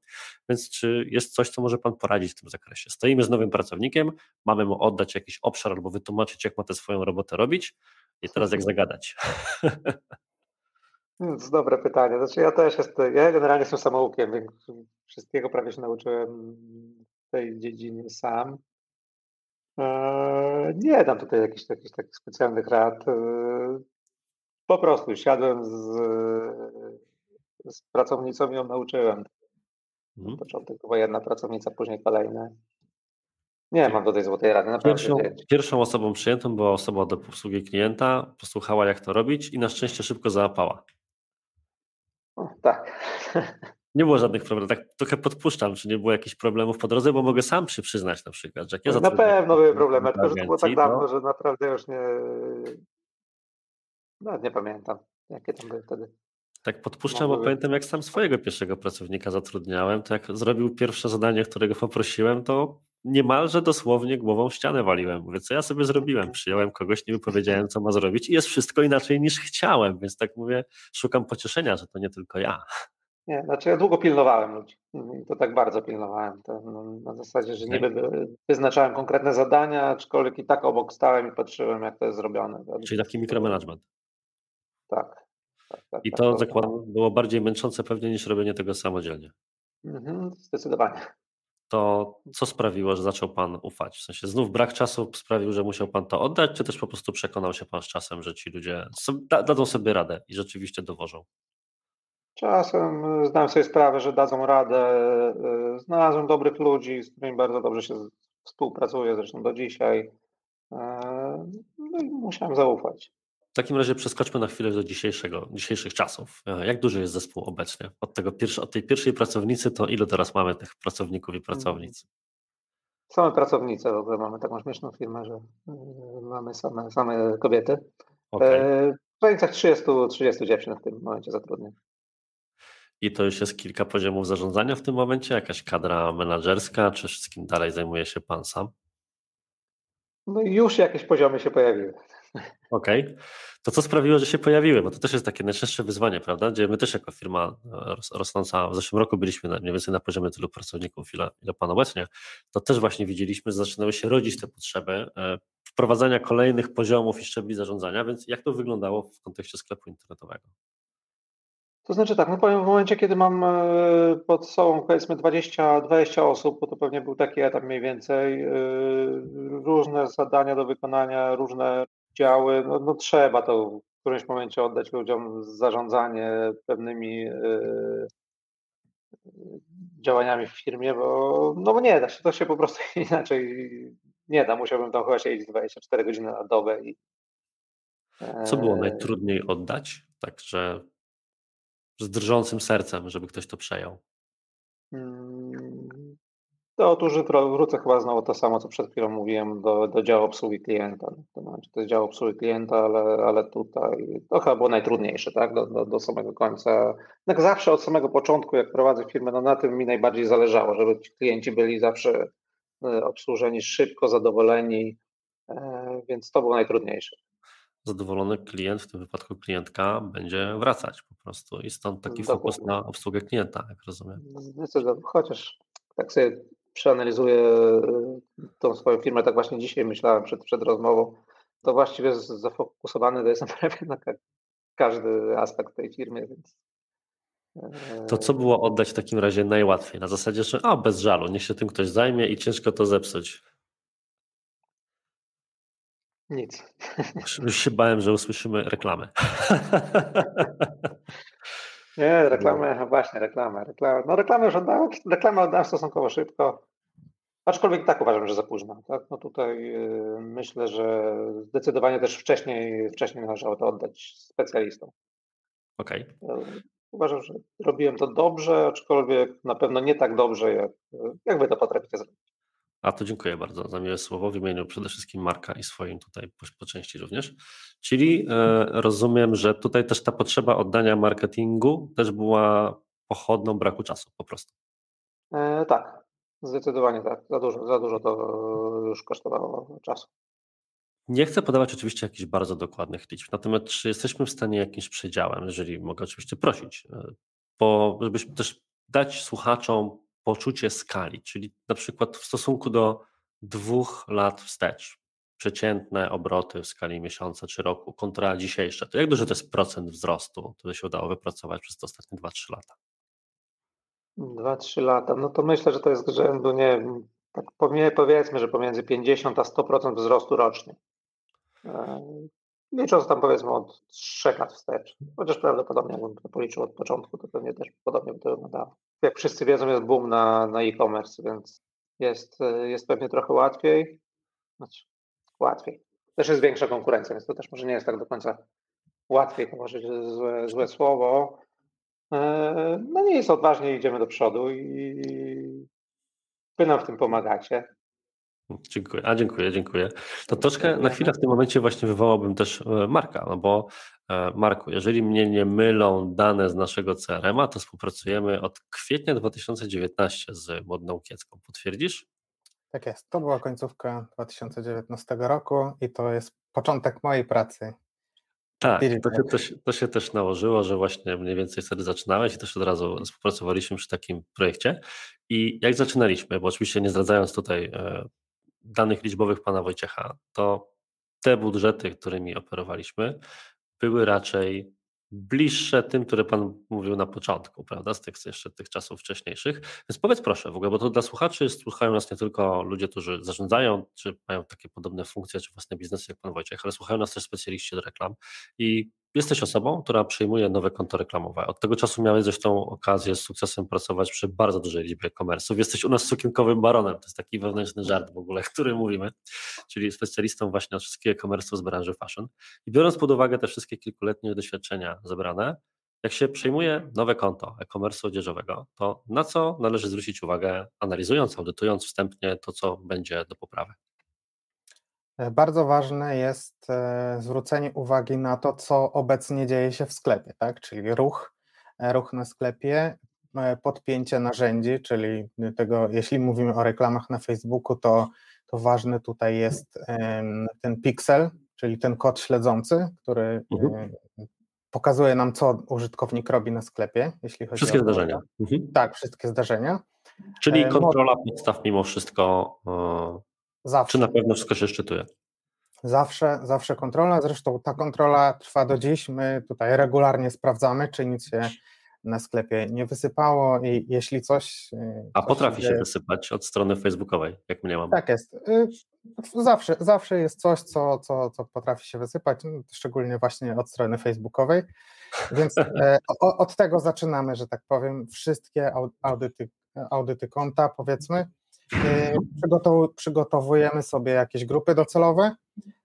A: Więc czy jest coś, co może Pan poradzić w tym zakresie? Stoimy z nowym pracownikiem, mamy mu oddać jakiś obszar albo wytłumaczyć, jak ma tę swoją robotę robić. I teraz jak zagadać? [LAUGHS]
B: To dobre pytanie. Znaczy ja też jestem, ja generalnie jestem samoukiem, więc wszystkiego prawie się nauczyłem w tej dziedzinie sam. Eee, nie dam tutaj jakichś takich, takich specjalnych rad. Eee, po prostu siadłem z, z pracownicą i ją nauczyłem. Mhm. Początek była jedna pracownica, później kolejne. Nie mam do tej złotej rady.
A: Pierwszą, pierwszą, osobą przyjętą była osoba do obsługi klienta, posłuchała jak to robić i na szczęście szybko załapała.
B: O, tak. [LAUGHS]
A: Nie było żadnych problemów. Tak trochę podpuszczam, czy nie było jakichś problemów po drodze, bo mogę sam się przyznać na przykład, że jak
B: ja Na pewno były problemy, tylko że to było tak dawno, że naprawdę już nie. No, nie pamiętam, jakie tam były wtedy.
A: Tak podpuszczam, bo pamiętam jak sam swojego pierwszego pracownika zatrudniałem, to jak zrobił pierwsze zadanie, którego poprosiłem, to niemalże dosłownie głową w ścianę waliłem. Mówię, co ja sobie zrobiłem? [LAUGHS] Przyjąłem kogoś, nie powiedziałem, co ma zrobić i jest wszystko inaczej niż chciałem, więc tak mówię, szukam pocieszenia, że to nie tylko ja.
B: Nie, znaczy ja długo pilnowałem ludzi. I to tak bardzo pilnowałem. To no, na zasadzie, że niby wyznaczałem konkretne zadania, aczkolwiek i tak obok stałem i patrzyłem, jak to jest zrobione.
A: Czyli taki mikromanagement.
B: tak. tak, tak
A: I to zakładam było bardziej męczące pewnie niż robienie tego samodzielnie.
B: Mhm, zdecydowanie.
A: To co sprawiło, że zaczął Pan ufać? W sensie znów brak czasu sprawił, że musiał Pan to oddać, czy też po prostu przekonał się Pan z czasem, że ci ludzie dadzą sobie radę i rzeczywiście dowożą?
B: Czasem zdałem sobie sprawę, że dadzą radę. E, znalazłem dobrych ludzi, z którymi bardzo dobrze się współpracuję, zresztą do dzisiaj. E, no i musiałem zaufać.
A: W takim razie przeskoczmy na chwilę do dzisiejszego, dzisiejszych czasów. E, jak duży jest zespół obecnie? Od, tego pierwszy, od tej pierwszej pracownicy to ile teraz mamy tych pracowników i pracownic?
B: Same pracownice w ogóle mamy taką śmieszną firmę, że mamy same, same kobiety. Okay. W granicach 30, 30 dziewczyn w tym momencie zatrudnionych.
A: I to już jest kilka poziomów zarządzania w tym momencie? Jakaś kadra menedżerska, czy wszystkim dalej zajmuje się pan sam?
B: No już jakieś poziomy się pojawiły.
A: Okej. Okay. To co sprawiło, że się pojawiły? Bo to też jest takie najczęstsze wyzwanie, prawda? Gdzie my też jako firma e, rosnąca, w zeszłym roku byliśmy mniej więcej na poziomie tylu pracowników, ile, ile pan obecnie, to też właśnie widzieliśmy, że zaczynały się rodzić te potrzeby e, wprowadzania kolejnych poziomów i szczebli zarządzania, więc jak to wyglądało w kontekście sklepu internetowego?
B: To znaczy tak, no powiem w momencie, kiedy mam e, pod sobą powiedzmy 20, 20 osób, bo to pewnie był taki etap mniej więcej, e, różne zadania do wykonania, różne działy, no, no trzeba to w którymś momencie oddać ludziom zarządzanie pewnymi e, działaniami w firmie, bo no bo nie da się, to się po prostu [LAUGHS] inaczej nie da, musiałbym tam chyba siedzieć 24 godziny na dobę i
A: Co było najtrudniej oddać? Także z drżącym sercem, żeby ktoś to przejął?
B: Mm, to otóż wrócę chyba znowu to samo, co przed chwilą mówiłem, do, do działu obsługi klienta. To, jest dział obsługi klienta, ale, ale tutaj to chyba było najtrudniejsze, tak, do, do, do samego końca. Tak zawsze od samego początku, jak prowadzę firmę, no na tym mi najbardziej zależało, żeby ci klienci byli zawsze e, obsłużeni szybko, zadowoleni, e, więc to było najtrudniejsze
A: zadowolony klient, w tym wypadku klientka, będzie wracać po prostu. I stąd taki Dokładnie. fokus na obsługę klienta, jak rozumiem.
B: Zdecydowanie, chociaż tak sobie przeanalizuję y, tą swoją firmę, tak właśnie dzisiaj myślałem przed, przed rozmową, to właściwie zafokusowany to jestem [LAUGHS] prawie na każdy aspekt tej firmy, więc
A: to co było oddać w takim razie najłatwiej? Na zasadzie, że a bez żalu, niech się tym ktoś zajmie i ciężko to zepsuć.
B: Nic.
A: Już się bałem, że usłyszymy reklamę.
B: Nie, [LAUGHS] reklamę, no. właśnie, reklamę, reklamę. No reklamę już oddałem, reklamę oddałem stosunkowo szybko, aczkolwiek tak uważam, że za późno. Tak? No tutaj yy, myślę, że zdecydowanie też wcześniej, wcześniej należało to oddać specjalistom.
A: Okej.
B: Okay. Uważam, że robiłem to dobrze, aczkolwiek na pewno nie tak dobrze, jak, jak wy to potraficie zrobić.
A: A to dziękuję bardzo za miłe słowo w imieniu przede wszystkim Marka i swoim tutaj po, po części również. Czyli e, rozumiem, że tutaj też ta potrzeba oddania marketingu też była pochodną braku czasu po prostu.
B: E, tak, zdecydowanie tak. Za dużo, za dużo to już kosztowało czasu.
A: Nie chcę podawać oczywiście jakichś bardzo dokładnych liczb, natomiast czy jesteśmy w stanie jakimś przedziałem, jeżeli mogę oczywiście prosić, e, bo żebyśmy też dać słuchaczom poczucie skali, czyli na przykład w stosunku do dwóch lat wstecz, przeciętne obroty w skali miesiąca czy roku kontra dzisiejsze, to jak duży to jest procent wzrostu, który się udało wypracować przez te ostatnie 2-3 lata?
B: 2-3 lata, no to myślę, że to jest rzędu, nie tak powiedzmy, że pomiędzy 50 a 100% wzrostu rocznie. E, licząc tam powiedzmy od 3 lat wstecz, chociaż prawdopodobnie jakbym to policzył od początku, to pewnie też podobnie by to wyglądało jak wszyscy wiedzą, jest boom na, na e-commerce, więc jest, jest pewnie trochę łatwiej. Znaczy, łatwiej. Też jest większa konkurencja, więc to też może nie jest tak do końca łatwiej, to może złe, złe słowo. E, no nie jest odważnie, idziemy do przodu i wy nam w tym pomagacie.
A: Dziękuję, a dziękuję, dziękuję. To troszkę na chwilę w tym momencie właśnie wywołałbym też e, Marka, no bo e, Marku, jeżeli mnie nie mylą dane z naszego CRM-a, to współpracujemy od kwietnia 2019 z Modną Kiecką. Potwierdzisz?
C: Tak jest, to była końcówka 2019 roku i to jest początek mojej pracy.
A: Tak, to się, to, się, to się też nałożyło, że właśnie mniej więcej wtedy zaczynałeś i też od razu współpracowaliśmy przy takim projekcie. I jak zaczynaliśmy, bo oczywiście nie zdradzając tutaj e, danych liczbowych pana Wojciecha, to te budżety, którymi operowaliśmy, były raczej bliższe tym, które Pan mówił na początku, prawda, z tych jeszcze tych czasów wcześniejszych. Więc powiedz proszę w ogóle, bo to dla słuchaczy słuchają nas nie tylko ludzie, którzy zarządzają, czy mają takie podobne funkcje, czy własne biznesy jak Pan Wojciech, ale słuchają nas też specjaliści do reklam i Jesteś osobą, która przyjmuje nowe konto reklamowe. Od tego czasu miałeś zresztą okazję z sukcesem pracować przy bardzo dużej liczbie komersów. Jesteś u nas sukienkowym baronem, to jest taki wewnętrzny żart w ogóle, [LAUGHS] który mówimy, czyli specjalistą właśnie od wszystkiego komersu z branży fashion. I biorąc pod uwagę te wszystkie kilkuletnie doświadczenia zebrane, jak się przyjmuje nowe konto e-commerce odzieżowego, to na co należy zwrócić uwagę, analizując, audytując wstępnie to, co będzie do poprawy?
C: E, bardzo ważne jest e, zwrócenie uwagi na to, co obecnie dzieje się w sklepie, tak? czyli ruch, e, ruch na sklepie, podpięcie narzędzi, czyli tego, jeśli mówimy o reklamach na Facebooku, to, to ważny tutaj jest ten pixel, czyli ten kod śledzący, który mhm. pokazuje nam, co użytkownik robi na sklepie, jeśli chodzi
A: wszystkie o... Wszystkie zdarzenia.
C: Mhm. Tak, wszystkie zdarzenia.
A: Czyli kontrola podstaw mimo wszystko
C: Zawsze.
A: Czy na pewno wszystko się szczytuje?
C: Zawsze, zawsze kontrola. Zresztą ta kontrola trwa do dziś. My tutaj regularnie sprawdzamy, czy nic się na sklepie nie wysypało i jeśli coś.
A: Y, A coś potrafi się, wysypać od strony facebookowej, jak mnie mam.
C: Tak jest. Y, zawsze, zawsze jest coś, co, co, co potrafi się wysypać, no, szczególnie właśnie od strony facebookowej. Więc [LAUGHS] e, od tego zaczynamy, że tak powiem, wszystkie audyty, audyty konta, powiedzmy. Y, przygotowujemy sobie jakieś grupy docelowe,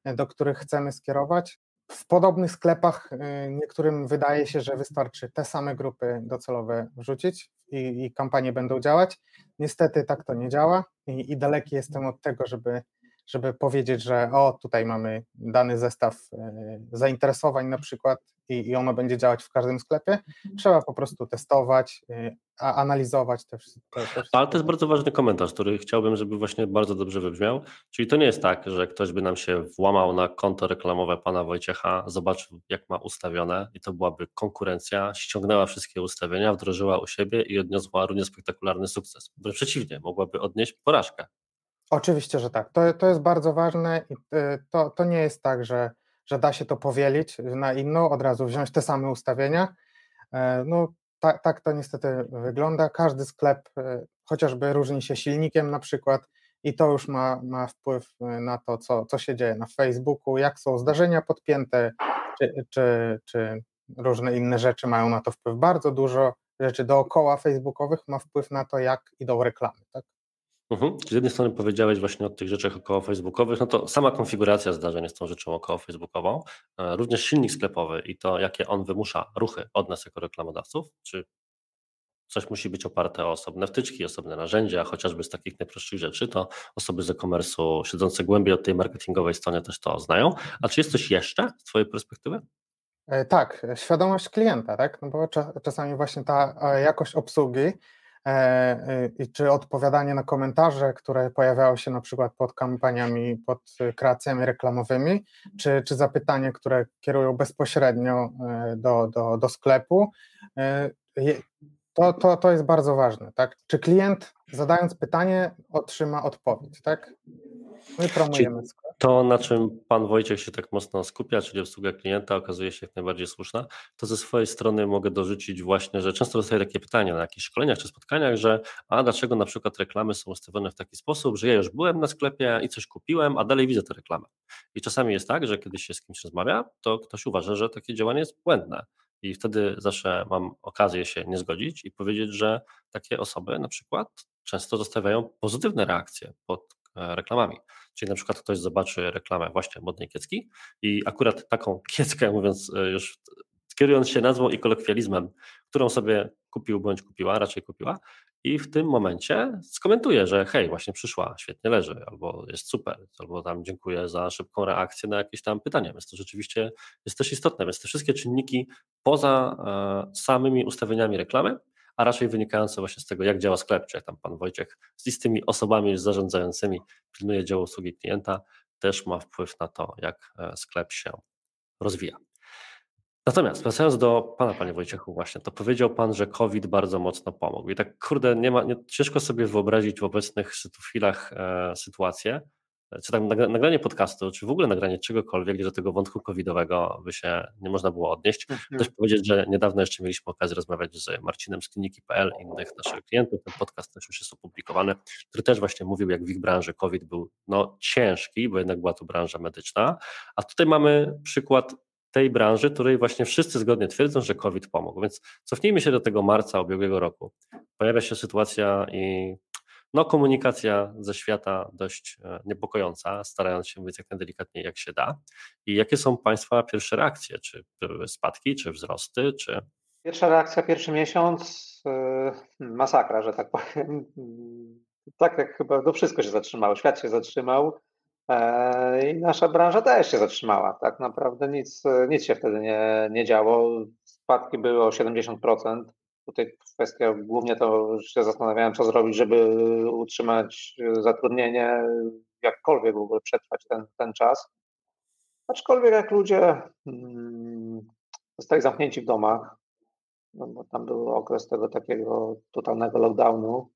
C: y, do których chcemy skierować. W podobnych sklepach y, niektórym wydaje się, że wystarczy te same grupy docelowe wrzucić i, i kampanie będą działać. Niestety tak to nie działa i, i daleki jestem od tego, żeby żeby powiedzieć, że o, tutaj mamy dany zestaw zainteresowań na przykład i, i ono będzie działać w każdym sklepie. Trzeba po prostu testować, a analizować te wszystkie.
A: Ale to jest bardzo ważny komentarz, który chciałbym, żeby właśnie bardzo dobrze wybrzmiał. Czyli to nie jest tak, że ktoś by nam się włamał na konto reklamowe pana Wojciecha, zobaczył, jak ma ustawione, i to byłaby konkurencja, ściągnęła wszystkie ustawienia, wdrożyła u siebie i odniosła równie spektakularny sukces. Wręcz przeciwnie, mogłaby odnieść porażkę.
C: Oczywiście, że tak. To, to jest bardzo ważne i y, to, to nie jest tak, że, że da się to powielić na inną, od razu wziąć te same ustawienia. E, no, tak, tak to niestety wygląda. Każdy sklep e, chociażby różni się silnikiem na przykład i to już ma, ma wpływ e, na to, co, co się dzieje na Facebooku, jak są zdarzenia podpięte, czy, czy, czy różne inne rzeczy mają na to wpływ. Bardzo dużo rzeczy dookoła facebookowych ma wpływ na to, jak idą reklamy. Tak?
A: Mhm. Z jednej strony powiedziałeś właśnie o tych rzeczach około facebookowych, no to sama konfiguracja zdarzeń jest tą rzeczą około facebookową, e, również silnik sklepowy i to, jakie on wymusza ruchy od nas jako reklamodawców, czy coś musi być oparte o osobne wtyczki, osobne narzędzia, chociażby z takich najprostszych rzeczy, to osoby z e-commerce'u siedzące głębiej od tej marketingowej strony też to znają. A czy jest coś jeszcze z Twojej perspektywy?
C: E, tak, świadomość klienta, tak? No bo czasami właśnie ta e, jakość obsługi czy odpowiadanie na komentarze, które pojawiały się na przykład pod kampaniami, pod kreacjami reklamowymi, czy, czy zapytanie, które kierują bezpośrednio e, do, do, do sklepu. E, to, to, to jest bardzo ważne, tak? Czy klient zadając pytanie otrzyma odpowiedź, tak? My promujemy
A: sklep. To, na czym pan Wojciech się tak mocno skupia, czyli obsługa klienta, okazuje się jak najbardziej słuszna, to ze swojej strony mogę dorzucić właśnie, że często dostaję takie pytania na jakichś szkoleniach czy spotkaniach, że a dlaczego na przykład reklamy są ustawione w taki sposób, że ja już byłem na sklepie i coś kupiłem, a dalej widzę tę reklamę. I czasami jest tak, że kiedy się z kimś rozmawia, to ktoś uważa, że takie działanie jest błędne. I wtedy zawsze mam okazję się nie zgodzić i powiedzieć, że takie osoby na przykład często zostawiają pozytywne reakcje pod e, reklamami. Czyli na przykład ktoś zobaczy reklamę właśnie modnej kiecki i akurat taką [LAUGHS] kieckę, mówiąc e, już kierując się nazwą i kolokwializmem, którą sobie kupił bądź kupiła, raczej kupiła, i w tym momencie skomentuje, że hej, właśnie przyszła, świetnie leży, albo jest super, albo tam dziękuję za szybką reakcję na jakieś tam pytania. Więc to rzeczywiście jest też istotne. Więc te wszystkie czynniki poza e, samymi ustawieniami reklamy, a raczej wynikające właśnie z tego, jak działa sklep, czy jak tam pan Wojciech z tymi osobami zarządzającymi pilnuje dzieło usługi klienta, też ma wpływ na to, jak e, sklep się rozwija. Natomiast wracając do Pana, Panie Wojciechu właśnie, to powiedział Pan, że COVID bardzo mocno pomógł. I tak kurde, nie ma, nie, ciężko sobie wyobrazić w obecnych chwilach e, sytuację, czy tam nagranie podcastu, czy w ogóle nagranie czegokolwiek, gdzie do tego wątku covidowego by się nie można było odnieść. Mhm. Też powiedzieć, że niedawno jeszcze mieliśmy okazję rozmawiać z Marcinem z kliniki.pl, innych naszych klientów, ten podcast też już jest opublikowany, który też właśnie mówił, jak w ich branży COVID był no, ciężki, bo jednak była to branża medyczna, a tutaj mamy przykład tej branży, której właśnie wszyscy zgodnie twierdzą, że COVID pomógł. Więc cofnijmy się do tego marca ubiegłego roku. Pojawia się sytuacja i no, komunikacja ze świata dość e, niepokojąca, starając się być jak najdelikatniej jak się da. I jakie są Państwa pierwsze reakcje? Czy były spadki, czy wzrosty, czy...
B: Pierwsza reakcja, pierwszy miesiąc, yy, masakra, że tak powiem. Tak jak chyba, no wszystko się zatrzymało, świat się zatrzymał i nasza branża też się zatrzymała. Tak naprawdę nic, nic się wtedy nie, nie działo. Spadki były o 70%. Tutaj kwestia głównie to się zastanawiałem, co zrobić, żeby utrzymać zatrudnienie, jakkolwiek w ogóle przetrwać ten, ten czas. Aczkolwiek jak ludzie hmm, zostali zamknięci w domach, no bo tam był okres tego takiego totalnego lockdownu,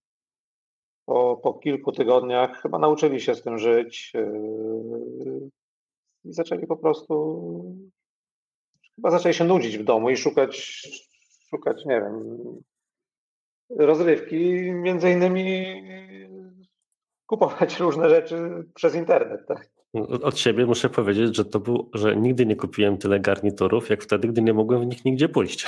B: po, po kilku tygodniach chyba nauczyli się z tym żyć yy, i zaczęli po prostu, chyba zaczęli się nudzić w domu i szukać szukać, nie wiem, rozrywki, między innymi kupować [LAUGHS] różne rzeczy przez internet. Tak?
A: Od siebie muszę powiedzieć, że to był, że nigdy nie kupiłem tyle garniturów, jak wtedy, gdy nie mogłem w nich nigdzie pójść.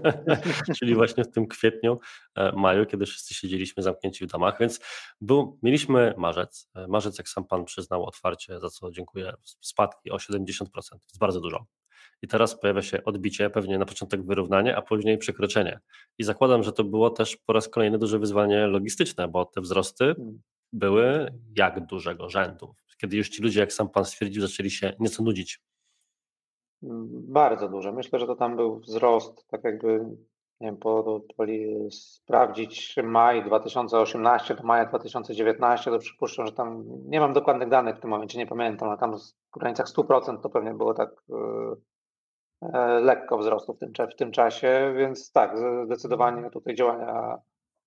A: [LAUGHS] Czyli właśnie w tym kwietniu, e, maju, kiedy wszyscy siedzieliśmy zamknięci w domach, więc był, mieliśmy marzec. E, marzec, jak sam pan przyznał otwarcie, za co dziękuję, spadki o 70%, to jest bardzo dużo i teraz pojawia się odbicie, pewnie na początek wyrównanie, a później przekroczenie. I zakładam, że to było też po raz kolejny duże wyzwanie logistyczne, bo te wzrosty hmm. były jak dużego rzędu, kiedy już ci ludzie, jak sam pan stwierdził, zaczęli się nieco nudzić.
B: Bardzo duże. Myślę, że to tam był wzrost, tak jakby, nie wiem, powoli sprawdzić maj 2018 do maja 2019, to przypuszczam, że tam, nie mam dokładnych danych w tym momencie, nie pamiętam, ale tam w granicach 100% to pewnie było tak E, lekko wzrostu w tym, w tym czasie, więc tak, zdecydowanie tutaj działania,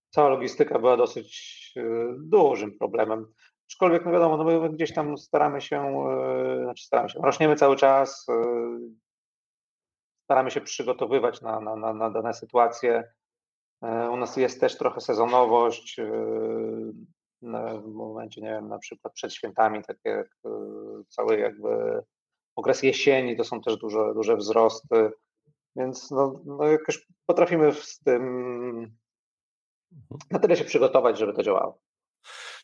B: cała logistyka była dosyć e, dużym problemem. Aczkolwiek, no wiadomo, no my gdzieś tam staramy się, e, znaczy staramy się, rośniemy cały czas, staramy się przygotowywać na, na, na, na dane sytuacje. U nas jest też trochę sezonowość. W momencie, nie wiem, na przykład przed świętami, takie jak cały jakby okres jesieni to są też duże, duże wzrosty, więc no, no jakoś potrafimy z tym na tyle się przygotować, żeby to działało.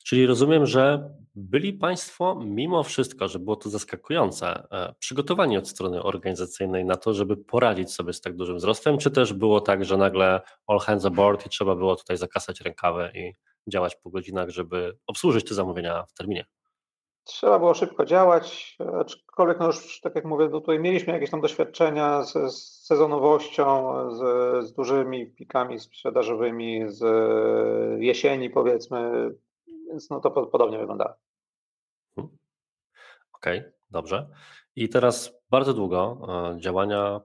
A: Czyli rozumiem, że byli Państwo mimo wszystko, że było to zaskakujące, e, przygotowani od strony organizacyjnej na to, żeby poradzić sobie z tak dużym wzrostem, czy też było tak, że nagle all hands aboard i trzeba było tutaj zakasać rękawy i działać po godzinach, żeby obsłużyć te zamówienia w terminie?
B: Trzeba było szybko działać, aczkolwiek no już, tak jak mówię, tutaj mieliśmy jakieś tam doświadczenia z, z sezonowością, z, z, dużymi pikami sprzedażowymi, z jesieni powiedzmy, więc no to podobnie wyglądało.
A: Hmm. Okej, okay, dobrze. I teraz bardzo długo e, działania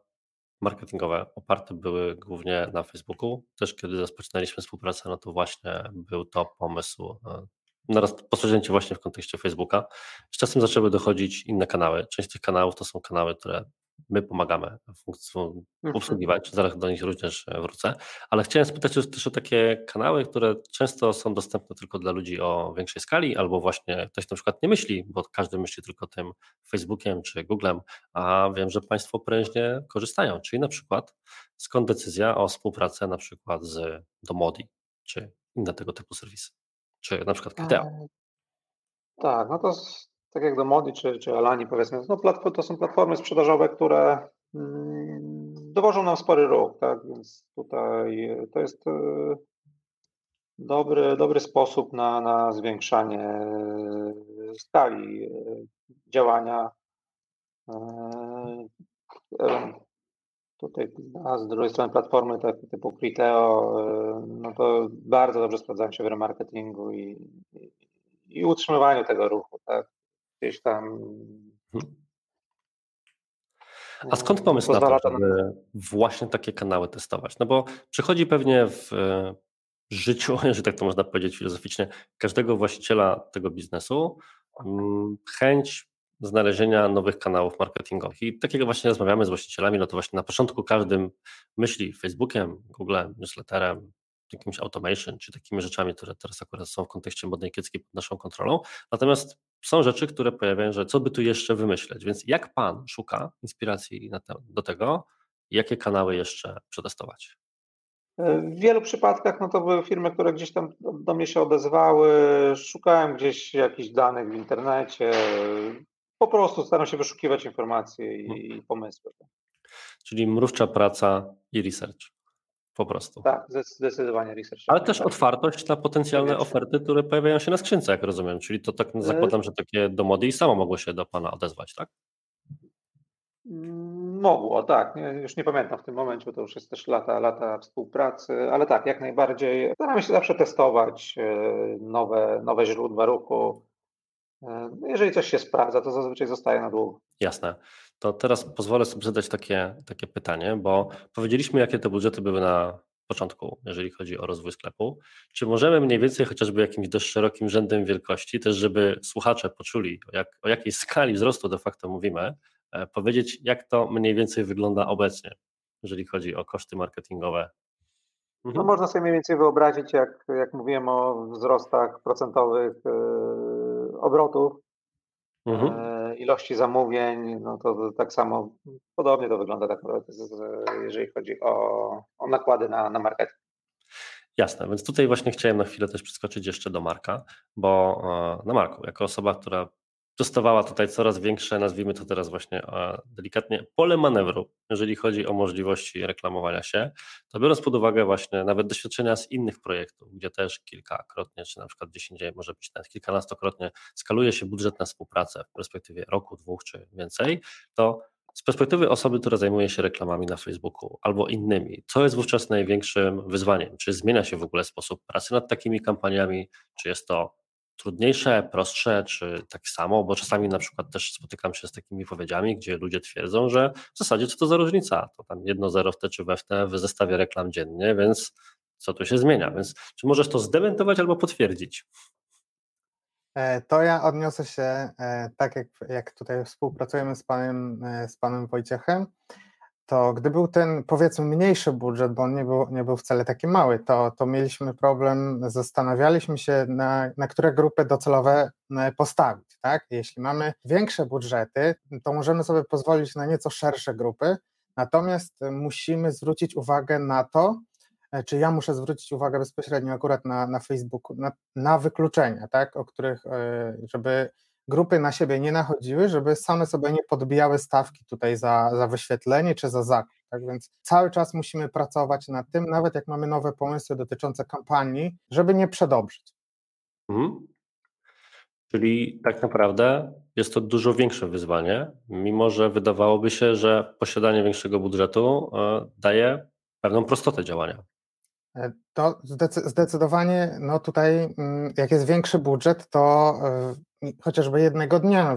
A: marketingowe oparte były głównie na Facebooku. Też kiedy rozpoczynaliśmy współpracę, no to właśnie był to pomysł e, naraz posunięcie właśnie w kontekście Facebooka. Z czasem zaczęły dochodzić inne kanały. Część tych kanałów to są kanały, które my pomagamy mhm. obsługiwać, zaraz do nich również e, wrócę, ale chciałem spytać też o takie kanały, które często są dostępne tylko dla ludzi o większej skali, albo właśnie ktoś na przykład nie myśli, bo każdy myśli tylko tym Facebookiem czy Googlem, a wiem, że Państwo prężnie korzystają, czyli na przykład skąd decyzja o współpracy na przykład z Domodi, czy inne tego typu serwisy? Czy na przykład? E,
B: tak, no to tak jak do Modi czy, czy Alani powiedzmy, no platform, to są platformy sprzedażowe, które mm, dowożą nam spory ruch, tak, więc tutaj to jest e, dobry, dobry sposób na, na zwiększanie e, skali działania. Tutaj a z drugiej strony platformy tak, typu Criteo, y, no to bardzo dobrze sprawdzają się w remarketingu i, i, i utrzymywaniu tego ruchu, tak? Gdzieś tam. Mhm.
A: A skąd pomysł na to, żeby właśnie takie kanały testować? No bo przychodzi pewnie w życiu, [LAUGHS] że tak to można powiedzieć filozoficznie, każdego właściciela tego biznesu mm, chęć znalezienia nowych kanałów marketingowych. I takiego właśnie rozmawiamy z właścicielami, no to właśnie na początku każdym myśli Facebookiem, Googlem, newsletterem, jakimś automation, czy takimi rzeczami, które teraz akurat są w kontekście modnej kieckiej pod naszą kontrolą. Natomiast są rzeczy, które pojawiają, że co by tu jeszcze wymyśleć. Więc jak Pan szuka inspiracji do tego, jakie kanały jeszcze przetestować?
B: W wielu przypadkach no to były firmy, które gdzieś tam do mnie się odezwały. Szukałem gdzieś jakichś danych w internecie. Po prostu staram się wyszukiwać informacje i, hmm. pomysły.
A: Czyli mrówcza praca i research. Po prostu.
B: Tak, zdecydowanie research.
A: Ale też otwartość na potencjalne oferty, które pojawiają się na skrzynce, jak rozumiem. Czyli to tak zakładam, że takie do mody i samo mogło się do Pana odezwać, tak?
B: Mogło, tak. Już nie pamiętam w tym momencie, bo to już jest też lata, lata współpracy, ale tak, jak najbardziej. Staramy się zawsze testować e, nowe, nowe źródła ruchu. E, jeżeli coś się sprawdza, to zazwyczaj zostaje na długo.
A: Jasne. To teraz pozwolę sobie zadać takie, takie pytanie, bo powiedzieliśmy, jakie te budżety były na początku, jeżeli chodzi o rozwój sklepu. Czy możemy mniej więcej chociażby jakimś dość szerokim rzędem wielkości, też żeby słuchacze poczuli, o, jak, o jakiej skali wzrostu de facto mówimy, e, powiedzieć, jak to mniej więcej wygląda obecnie, jeżeli chodzi o koszty marketingowe
B: no, mhm. można sobie mniej więcej wyobrazić, jak, jak mówiłem o wzrostach procentowych yy, obrotów, mhm. yy, ilości zamówień, no to, tak samo podobnie to wygląda tak naprawdę, jeżeli chodzi o, o nakłady na, na marketing.
A: Jasne, więc tutaj właśnie chciałem na chwilę też przeskoczyć jeszcze do Marka, bo na Marku, jako osoba, która dostawała tutaj coraz większe, nazwijmy to teraz właśnie delikatnie, pole manewru, jeżeli chodzi o możliwości reklamowania się, to biorąc pod uwagę właśnie nawet doświadczenia z innych projektów, gdzie też kilkakrotnie, czy na przykład indziej może być nawet kilkunastokrotnie skaluje się budżet na współpracę w perspektywie roku, dwóch czy więcej, to z perspektywy osoby, która zajmuje się reklamami na Facebooku albo innymi, co jest wówczas największym wyzwaniem? Czy zmienia się w ogóle sposób pracy nad takimi kampaniami? Czy jest to trudniejsze, prostsze, czy tak samo, bo czasami na przykład też spotykam się z takimi powiedziami, gdzie ludzie twierdzą, że w zasadzie co to za różnica, to tam jedno zero w czy w w zestawie reklam dziennie, więc co tu się zmienia, więc czy możesz to zdementować albo potwierdzić?
C: E, to ja odniosę się, e, tak jak, jak tutaj współpracujemy z panem, e, z panem Wojciechem, to gdy był ten powiedzmy mniejszy budżet, bo on nie był, nie był wcale taki mały, to, to mieliśmy problem, zastanawialiśmy się, na, na które grupy docelowe e, postawić. Tak? Jeśli mamy większe budżety, to możemy sobie pozwolić na nieco szersze grupy, natomiast musimy zwrócić uwagę na to, e, czy ja muszę zwrócić uwagę bezpośrednio akurat na, na Facebooku, na, na wykluczenia, tak? o których, e, żeby grupy na siebie nie nachodziły, żeby same sobie nie podbijały stawki tutaj za, za wyświetlenie czy za zakup. Tak więc cały czas musimy pracować nad tym, nawet jak mamy nowe pomysły dotyczące kampanii, żeby nie przedobrzyć. Mhm.
A: Czyli tak naprawdę jest to dużo większe wyzwanie, mimo że wydawałoby się, że posiadanie większego budżetu e, daje pewną prostotę działania.
C: E, to zdecydowanie, no tutaj, mm, jak jest większy budżet, to e, chociażby jednego dnia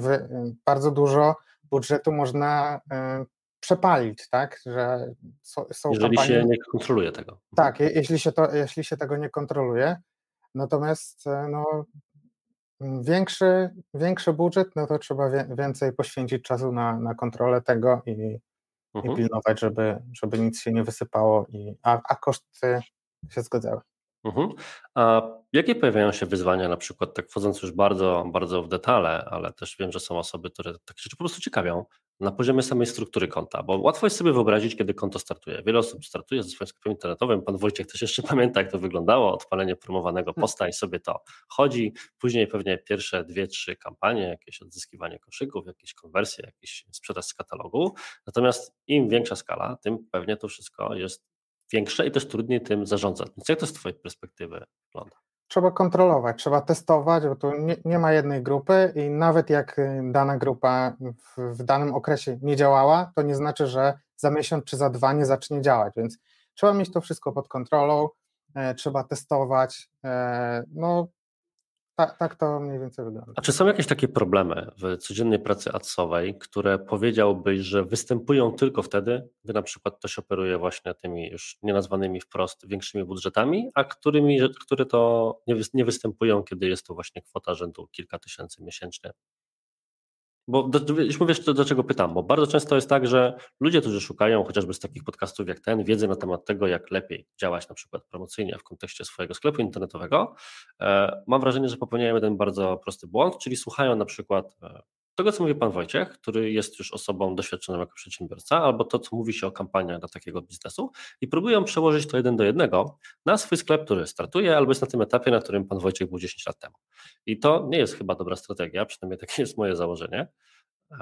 C: bardzo dużo budżetu można y, przepalić, tak? Że
A: są Jeżeli kampanie... się nie kontroluje tego.
C: Tak, jeśli się, to, jeśli się tego nie kontroluje. Natomiast e, no, większy, większy budżet, no to trzeba więcej poświęcić czasu na, na kontrolę tego i, mhm. i pilnować, żeby, żeby nic się nie wysypało, i, a, a koszty się zgadzały.
A: Mhm. A jakie pojawiają się wyzwania, na przykład, tak wchodząc już bardzo, bardzo w detale, ale też wiem, że są osoby, które takie rzeczy po prostu ciekawią na poziomie samej struktury konta, bo łatwo jest sobie wyobrazić, kiedy konto startuje. Wiele osób startuje ze swoim sklepem internetowym. Pan Wojciech też jeszcze [LAUGHS] pamięta, jak to wyglądało, odpalenie promowanego hmm. posta i sobie to chodzi. Później pewnie pierwsze dwie, trzy kampanie, jakieś odzyskiwanie koszyków, jakieś konwersje, jakiś sprzedaż z katalogu. Natomiast im większa skala, tym pewnie to wszystko jest większe i też trudniej tym zarządzać. Więc jak to z Twojej perspektywy wygląda?
C: Trzeba kontrolować, trzeba testować, bo tu nie, nie ma jednej grupy i nawet jak y, dana grupa w, w, danym okresie nie działała, to nie znaczy, że za miesiąc czy za dwa nie zacznie działać, więc trzeba mieć to wszystko pod kontrolą, e, trzeba testować. E, no, tak, to mniej więcej wygląda.
A: A czy są jakieś takie problemy w codziennej pracy adsowej, które powiedziałbyś, że występują tylko wtedy, gdy na przykład ktoś operuje właśnie tymi już nienazwanymi wprost większymi budżetami, a którymi, które to nie występują, kiedy jest to właśnie kwota rzędu kilka tysięcy miesięcznie? Bo już mówię, do, do czego pytam, bo bardzo często jest tak, że ludzie, którzy szukają chociażby z takich podcastów jak ten, wiedzy na temat tego, jak lepiej działać na przykład promocyjnie w kontekście swojego sklepu internetowego, e, mam wrażenie, że popełniają jeden bardzo prosty błąd, czyli słuchają na przykład e, tego, co mówi pan Wojciech, który jest już osobą doświadczoną jako przedsiębiorca, albo to, co mówi się o kampaniach dla takiego biznesu i próbują przełożyć to jeden do jednego na swój sklep, który startuje, albo jest na tym etapie, na którym pan Wojciech był 10 lat temu. I to nie jest chyba dobra strategia, przynajmniej takie jest moje założenie.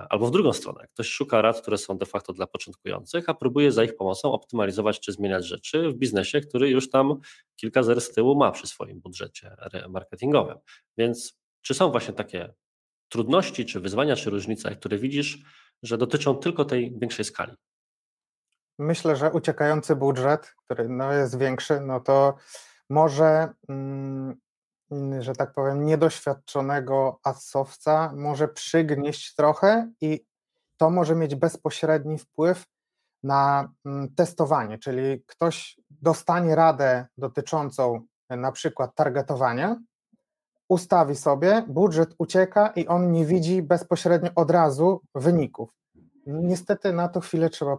A: Albo w drugą stronę, ktoś szuka rad, które są de facto dla początkujących, a próbuje za ich pomocą optymalizować czy zmieniać rzeczy w biznesie, który już tam kilka zer z tyłu ma przy swoim budżecie marketingowym. Więc czy są właśnie takie trudności, czy wyzwania, czy różnice, które widzisz, że dotyczą tylko tej większej skali?
C: Myślę, że uciekający budżet, który no jest większy, no to może, mm, że tak powiem, niedoświadczonego asowca może przygnieść trochę i to może mieć bezpośredni wpływ na mm, testowanie, czyli ktoś dostanie radę dotyczącą na przykład targetowania, ustawi sobie, budżet ucieka i on nie widzi bezpośrednio od razu wyników. Niestety na to chwilę trzeba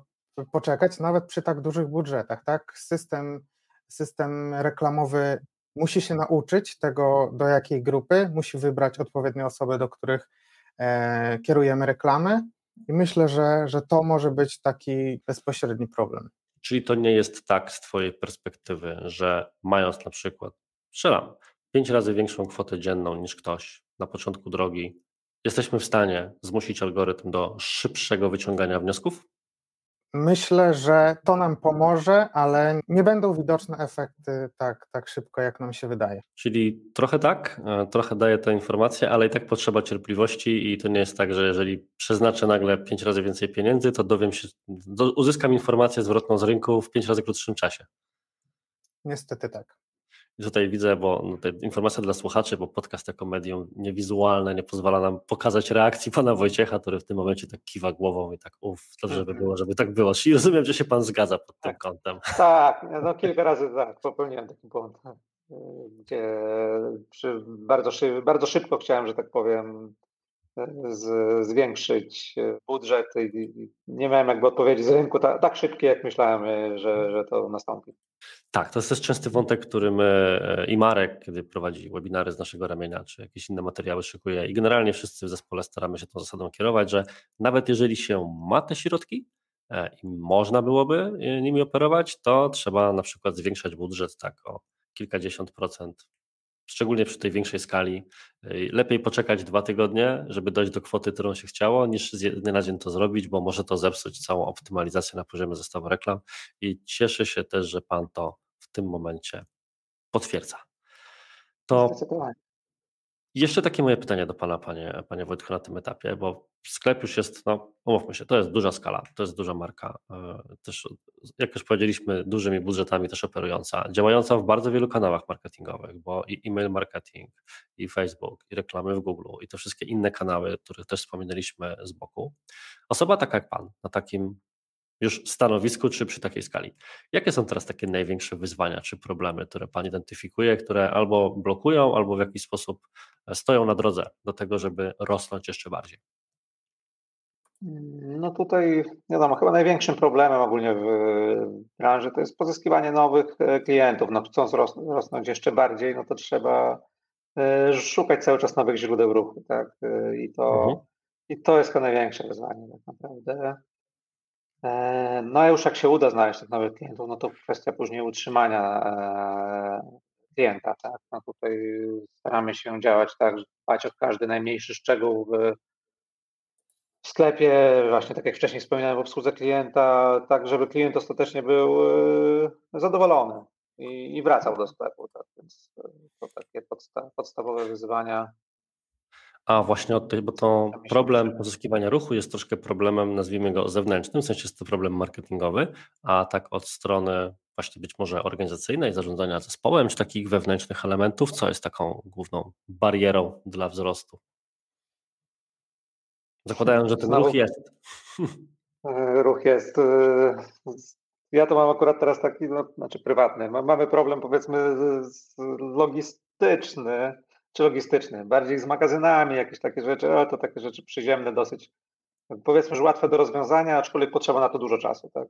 C: poczekać, nawet przy tak dużych budżetach. Tak? System, system reklamowy musi się nauczyć tego, do jakiej grupy, musi wybrać odpowiednie osoby, do których e, kierujemy reklamy. I myślę, że, że to może być taki bezpośredni problem.
A: Czyli to nie jest tak z Twojej perspektywy, że mając na przykład, strzelam, pięć razy większą kwotę dzienną niż ktoś na początku drogi, jesteśmy w stanie zmusić algorytm do szybszego wyciągania wniosków?
C: Myślę, że to nam pomoże, ale nie będą widoczne efekty tak, tak szybko, jak nam się wydaje.
A: Czyli trochę tak, e, trochę daje to informację, ale i tak potrzeba cierpliwości i to nie jest tak, że jeżeli przeznaczę nagle pięć razy więcej pieniędzy, to dowiem się, uzyskam informację zwrotną z rynku w pięć razy krótszym czasie.
C: Niestety tak.
A: I tutaj widzę, bo no, informacja dla słuchaczy, bo podcast jako medium niewizualne nie pozwala nam pokazać reakcji pana Wojciecha, który w tym momencie tak kiwa głową i tak uff, dobrze by było, żeby tak było. Czyli rozumiem, że się pan zgadza pod tym
B: tak.
A: kątem.
B: Tak, no kilka razy tak, popełniłem taki błąd, gdzie przy, bardzo, szyb, bardzo szybko chciałem, że tak powiem, z, zwiększyć budżet i nie miałem jakby odpowiedzi z rynku tak, tak szybkie, jak myślałem, że, że to nastąpi.
A: Tak, to jest też częsty wątek, który my e, i Marek, kiedy prowadzi webinary z naszego ramienia, czy jakieś inne materiały szykuje. I generalnie wszyscy w zespole staramy się tą zasadą kierować, że nawet jeżeli się ma te środki e, i można byłoby e, nimi operować, to trzeba na przykład zwiększać budżet tak o kilkadziesiąt procent szczególnie przy tej większej skali. Lepiej poczekać dwa tygodnie, żeby dojść do kwoty, którą się chciało, niż z dnia na dzień to zrobić, bo może to zepsuć całą optymalizację na poziomie zestawu reklam. I cieszę się też, że Pan to w tym momencie potwierdza. To jeszcze takie moje pytanie do Pana, Panie, panie Wojtku, na tym etapie, bo sklep już jest, no umówmy się, to jest duża skala, to jest duża marka, e, też jak już powiedzieliśmy, dużymi budżetami też operująca, działająca w bardzo wielu kanałach marketingowych, bo i e-mail marketing, i Facebook, i reklamy w Google, i te wszystkie inne kanały, których też wspominaliśmy z boku. Osoba taka jak Pan, na takim już stanowisku, czy przy takiej skali. Jakie są teraz takie największe wyzwania czy problemy, które Pan identyfikuje, które albo blokują, albo w jakiś sposób e, stoją na drodze do tego, żeby rosnąć jeszcze bardziej?
B: No tutaj, wiadomo, chyba największym problemem ogólnie w branży to jest pozyskiwanie nowych e, klientów. No, chcąc rosnąć jeszcze bardziej, no to trzeba e, szukać cały czas nowych źródeł ruchu, tak? I to, mhm. i to jest chyba największe wyzwanie tak naprawdę. E, no a już jak się uda znaleźć tych nowych klientów, no to kwestia później utrzymania e, klienta, tak? No tutaj staramy się działać tak, dbać o każdy najmniejszy szczegół w, sklepie, właśnie tak jak wcześniej wspominałem, w obsłudze klienta, tak żeby klient ostatecznie był e, zadowolony i, i wracał do sklepu, tak? Więc to takie podsta podstawowe wyzwania
A: A właśnie od tej, bo to problem pozyskiwania ruchu jest troszkę problemem, nazwijmy go zewnętrznym, w sensie jest to problem marketingowy, a tak od strony właśnie być może organizacyjnej, zarządzania zespołem, czy takich wewnętrznych elementów, co jest taką główną barierą dla wzrostu? Zakładając, że ten Znowu, ruch jest. [LAUGHS]
B: Ruch jest. Y, ja to mam akurat teraz taki, no, znaczy prywatny. Mamy problem powiedzmy logistyczny, czy logistyczny, bardziej z magazynami, jakieś takie rzeczy, ale to takie rzeczy przyziemne dosyć, powiedzmy, że łatwe do rozwiązania, aczkolwiek potrzeba na to dużo czasu, tak?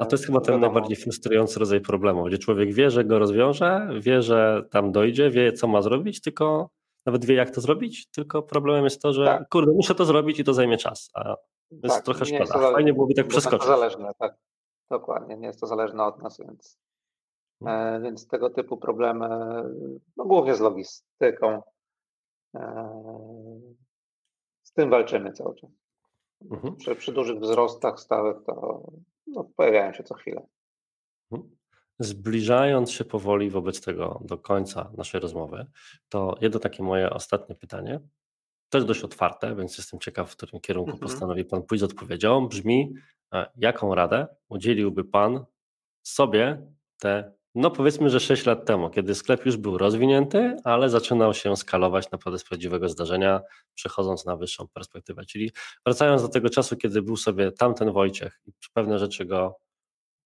A: A to jest chyba ten najbardziej frustrujący rodzaj problemu, gdzie człowiek wie, że go rozwiąże, wie, że tam dojdzie, wie, co ma zrobić, tylko nawet wie, jak to zrobić, tylko problemem jest to, że tak. kurde, muszę to zrobić i to zajmie czas, a jest tak, trochę szkoda. Jest Fajnie byłoby tak przeskoczyć.
B: Zależne, tak. Dokładnie, nie jest to zależne od nas, więc, hmm. e, więc tego typu problemy, no głównie z logistyką, e, z tym walczymy cały czas. Mhm. Przy, przy, dużych wzrostach stałych to no, pojawiają się co chwilę.
A: Mhm. Zbliżając się powoli wobec tego do końca naszej rozmowy, to jedno takie moje ostatnie pytanie, też dość otwarte, więc jestem ciekaw, w którym kierunku mhm. postanowi Pan pójść z odpowiedzią. Brzmi, e, jaką radę udzieliłby Pan sobie te, no powiedzmy, że 6 lat temu, kiedy sklep już był rozwinięty, ale zaczynał się skalować naprawdę z prawdziwego zdarzenia, przechodząc na wyższą perspektywę. Czyli wracając do tego czasu, kiedy był sobie tamten Wojciech i pewne rzeczy go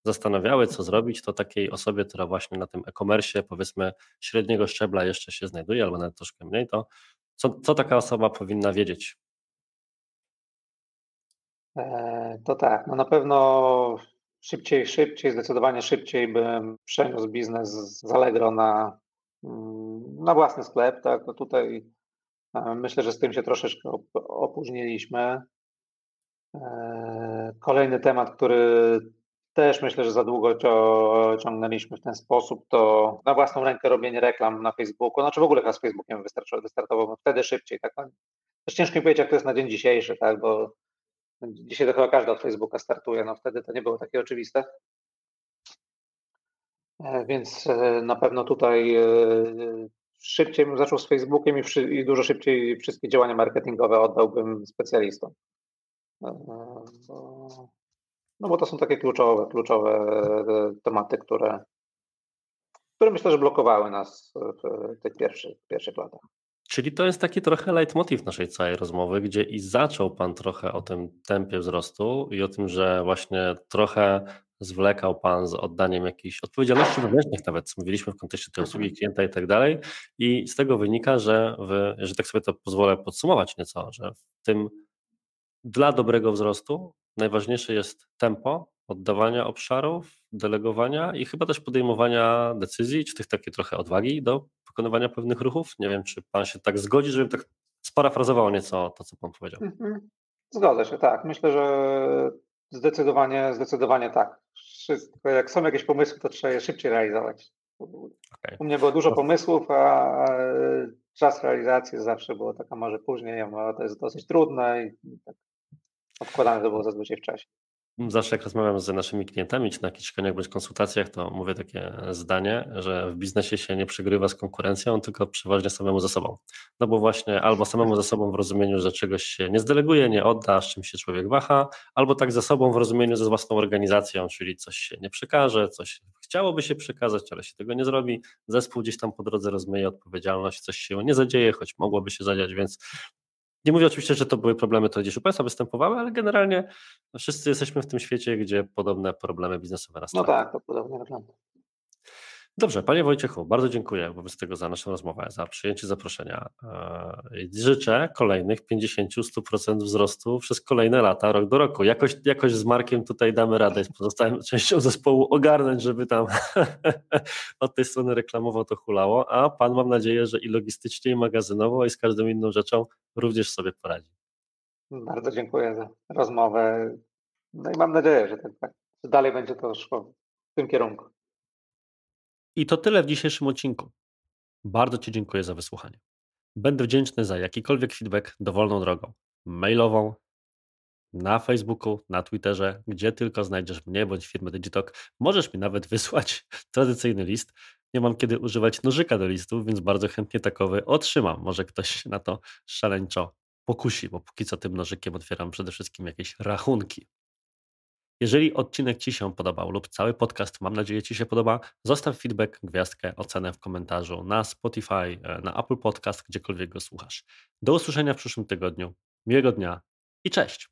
A: zastanawiały, co zrobić, to takiej osobie, która właśnie na tym e-commerce, powiedzmy, średniego szczebla jeszcze się znajduje, albo nawet troszkę mniej, to co, co taka osoba powinna wiedzieć?
B: E, to tak, no na pewno szybciej, szybciej, zdecydowanie szybciej bym przeniósł biznes z Allegro na, mm, na własny sklep. Tak? No tutaj e, myślę, że z tym się troszeczkę opóźniliśmy. E, kolejny temat, który też myślę, że za długo ciągnęliśmy w ten sposób, to na własną rękę robienie reklam na Facebooku, znaczy w ogóle chyba z Facebookiem wystartował, bo wtedy szybciej, tak? Też ciężko mi powiedzieć, jak to jest na dzień dzisiejszy, tak, bo dzisiaj to chyba każdy od Facebooka startuje, no wtedy to nie było takie oczywiste. E, więc e, na pewno tutaj e, szybciej bym zaczął z Facebookiem i, i dużo szybciej wszystkie działania marketingowe oddałbym specjalistom. No bo to są takie kluczowe, kluczowe tematy, które, które myślę, że blokowały nas w tych pierwszych, pierwszych latach.
A: Czyli to jest taki trochę leitmotiv naszej całej rozmowy, gdzie i zaczął Pan trochę o tym tempie wzrostu i o tym, że właśnie trochę zwlekał Pan z oddaniem jakichś odpowiedzialności wewnętrznych, nawet mówiliśmy w kontekście tej usługi klienta i tak dalej. I z tego wynika, że, wy, że tak sobie to pozwolę podsumować nieco, że w tym dla dobrego wzrostu najważniejsze jest tempo oddawania obszarów, delegowania i chyba też podejmowania decyzji, czy tych takiej trochę odwagi do wykonywania pewnych ruchów. Nie wiem, czy pan się tak zgodzi, żebym tak sparafrazował nieco to, co pan powiedział. Mhm.
B: Zgodzę się, tak. Myślę, że zdecydowanie, zdecydowanie tak. Wszystko, jak są jakieś pomysły, to trzeba je szybciej realizować. Okay. U mnie było dużo pomysłów, a czas realizacji zawsze było taka może później, to jest dosyć trudne i tak Odkładane to było zazwyczaj w czasie.
A: Zawsze jak rozmawiam z naszymi klientami, czy na jakichś szkoleniach bądź konsultacjach, to mówię takie zdanie, że w biznesie się nie przegrywa z konkurencją, tylko przeważnie samemu ze sobą. No bo właśnie albo samemu ze sobą w rozumieniu, że czegoś się nie zdeleguje, nie odda, z czym się człowiek waha, albo tak ze sobą w rozumieniu ze własną organizacją, czyli coś się nie przekaże, coś chciałoby się przekazać, ale się tego nie zrobi. Zespół gdzieś tam po drodze rozmyje odpowiedzialność, coś się nie zadzieje, choć mogłoby się zadziać, więc nie mówię oczywiście, że to były problemy, które gdzieś u Państwa występowały, ale generalnie wszyscy jesteśmy w tym świecie, gdzie podobne problemy biznesowe nastają.
B: No tak, to podobnie wygląda.
A: Dobrze, Panie Wojciechu, bardzo dziękuję wobec tego za naszą rozmowę, za przyjęcie zaproszenia. E, życzę kolejnych 50-100% wzrostu przez kolejne lata, rok do roku. Jakoś, jakoś z Markiem tutaj damy radę, z pozostałą [LAUGHS] częścią zespołu ogarnąć, żeby tam [LAUGHS] od tej strony reklamowo to hulało, a Pan mam nadzieję, że i logistycznie, i magazynowo, i z każdą inną rzeczą również sobie poradzi.
B: Bardzo dziękuję za rozmowę. No i mam nadzieję, że tak, tak dalej będzie to szło w tym kierunku.
A: I to tyle w dzisiejszym odcinku. Bardzo Ci dziękuję za wysłuchanie. Będę wdzięczny za jakikolwiek feedback dowolną drogą. Mailową, na Facebooku, na Twitterze, gdzie tylko znajdziesz mnie bądź firmę Digitalk. Możesz mi nawet wysłać [LAUGHS] tradycyjny list nie mam kiedy używać nożyka do listów, więc bardzo chętnie takowy otrzymam. Może ktoś na to szaleńczo pokusi, bo póki co tym nożykiem otwieram przede wszystkim jakieś rachunki. Jeżeli odcinek Ci się podobał lub cały podcast, mam nadzieję Ci się podoba, zostaw feedback, gwiazdkę, ocenę w komentarzu na Spotify, e, na Apple Podcast, gdziekolwiek go słuchasz. Do usłyszenia w przyszłym tygodniu. Miłego dnia i cześć!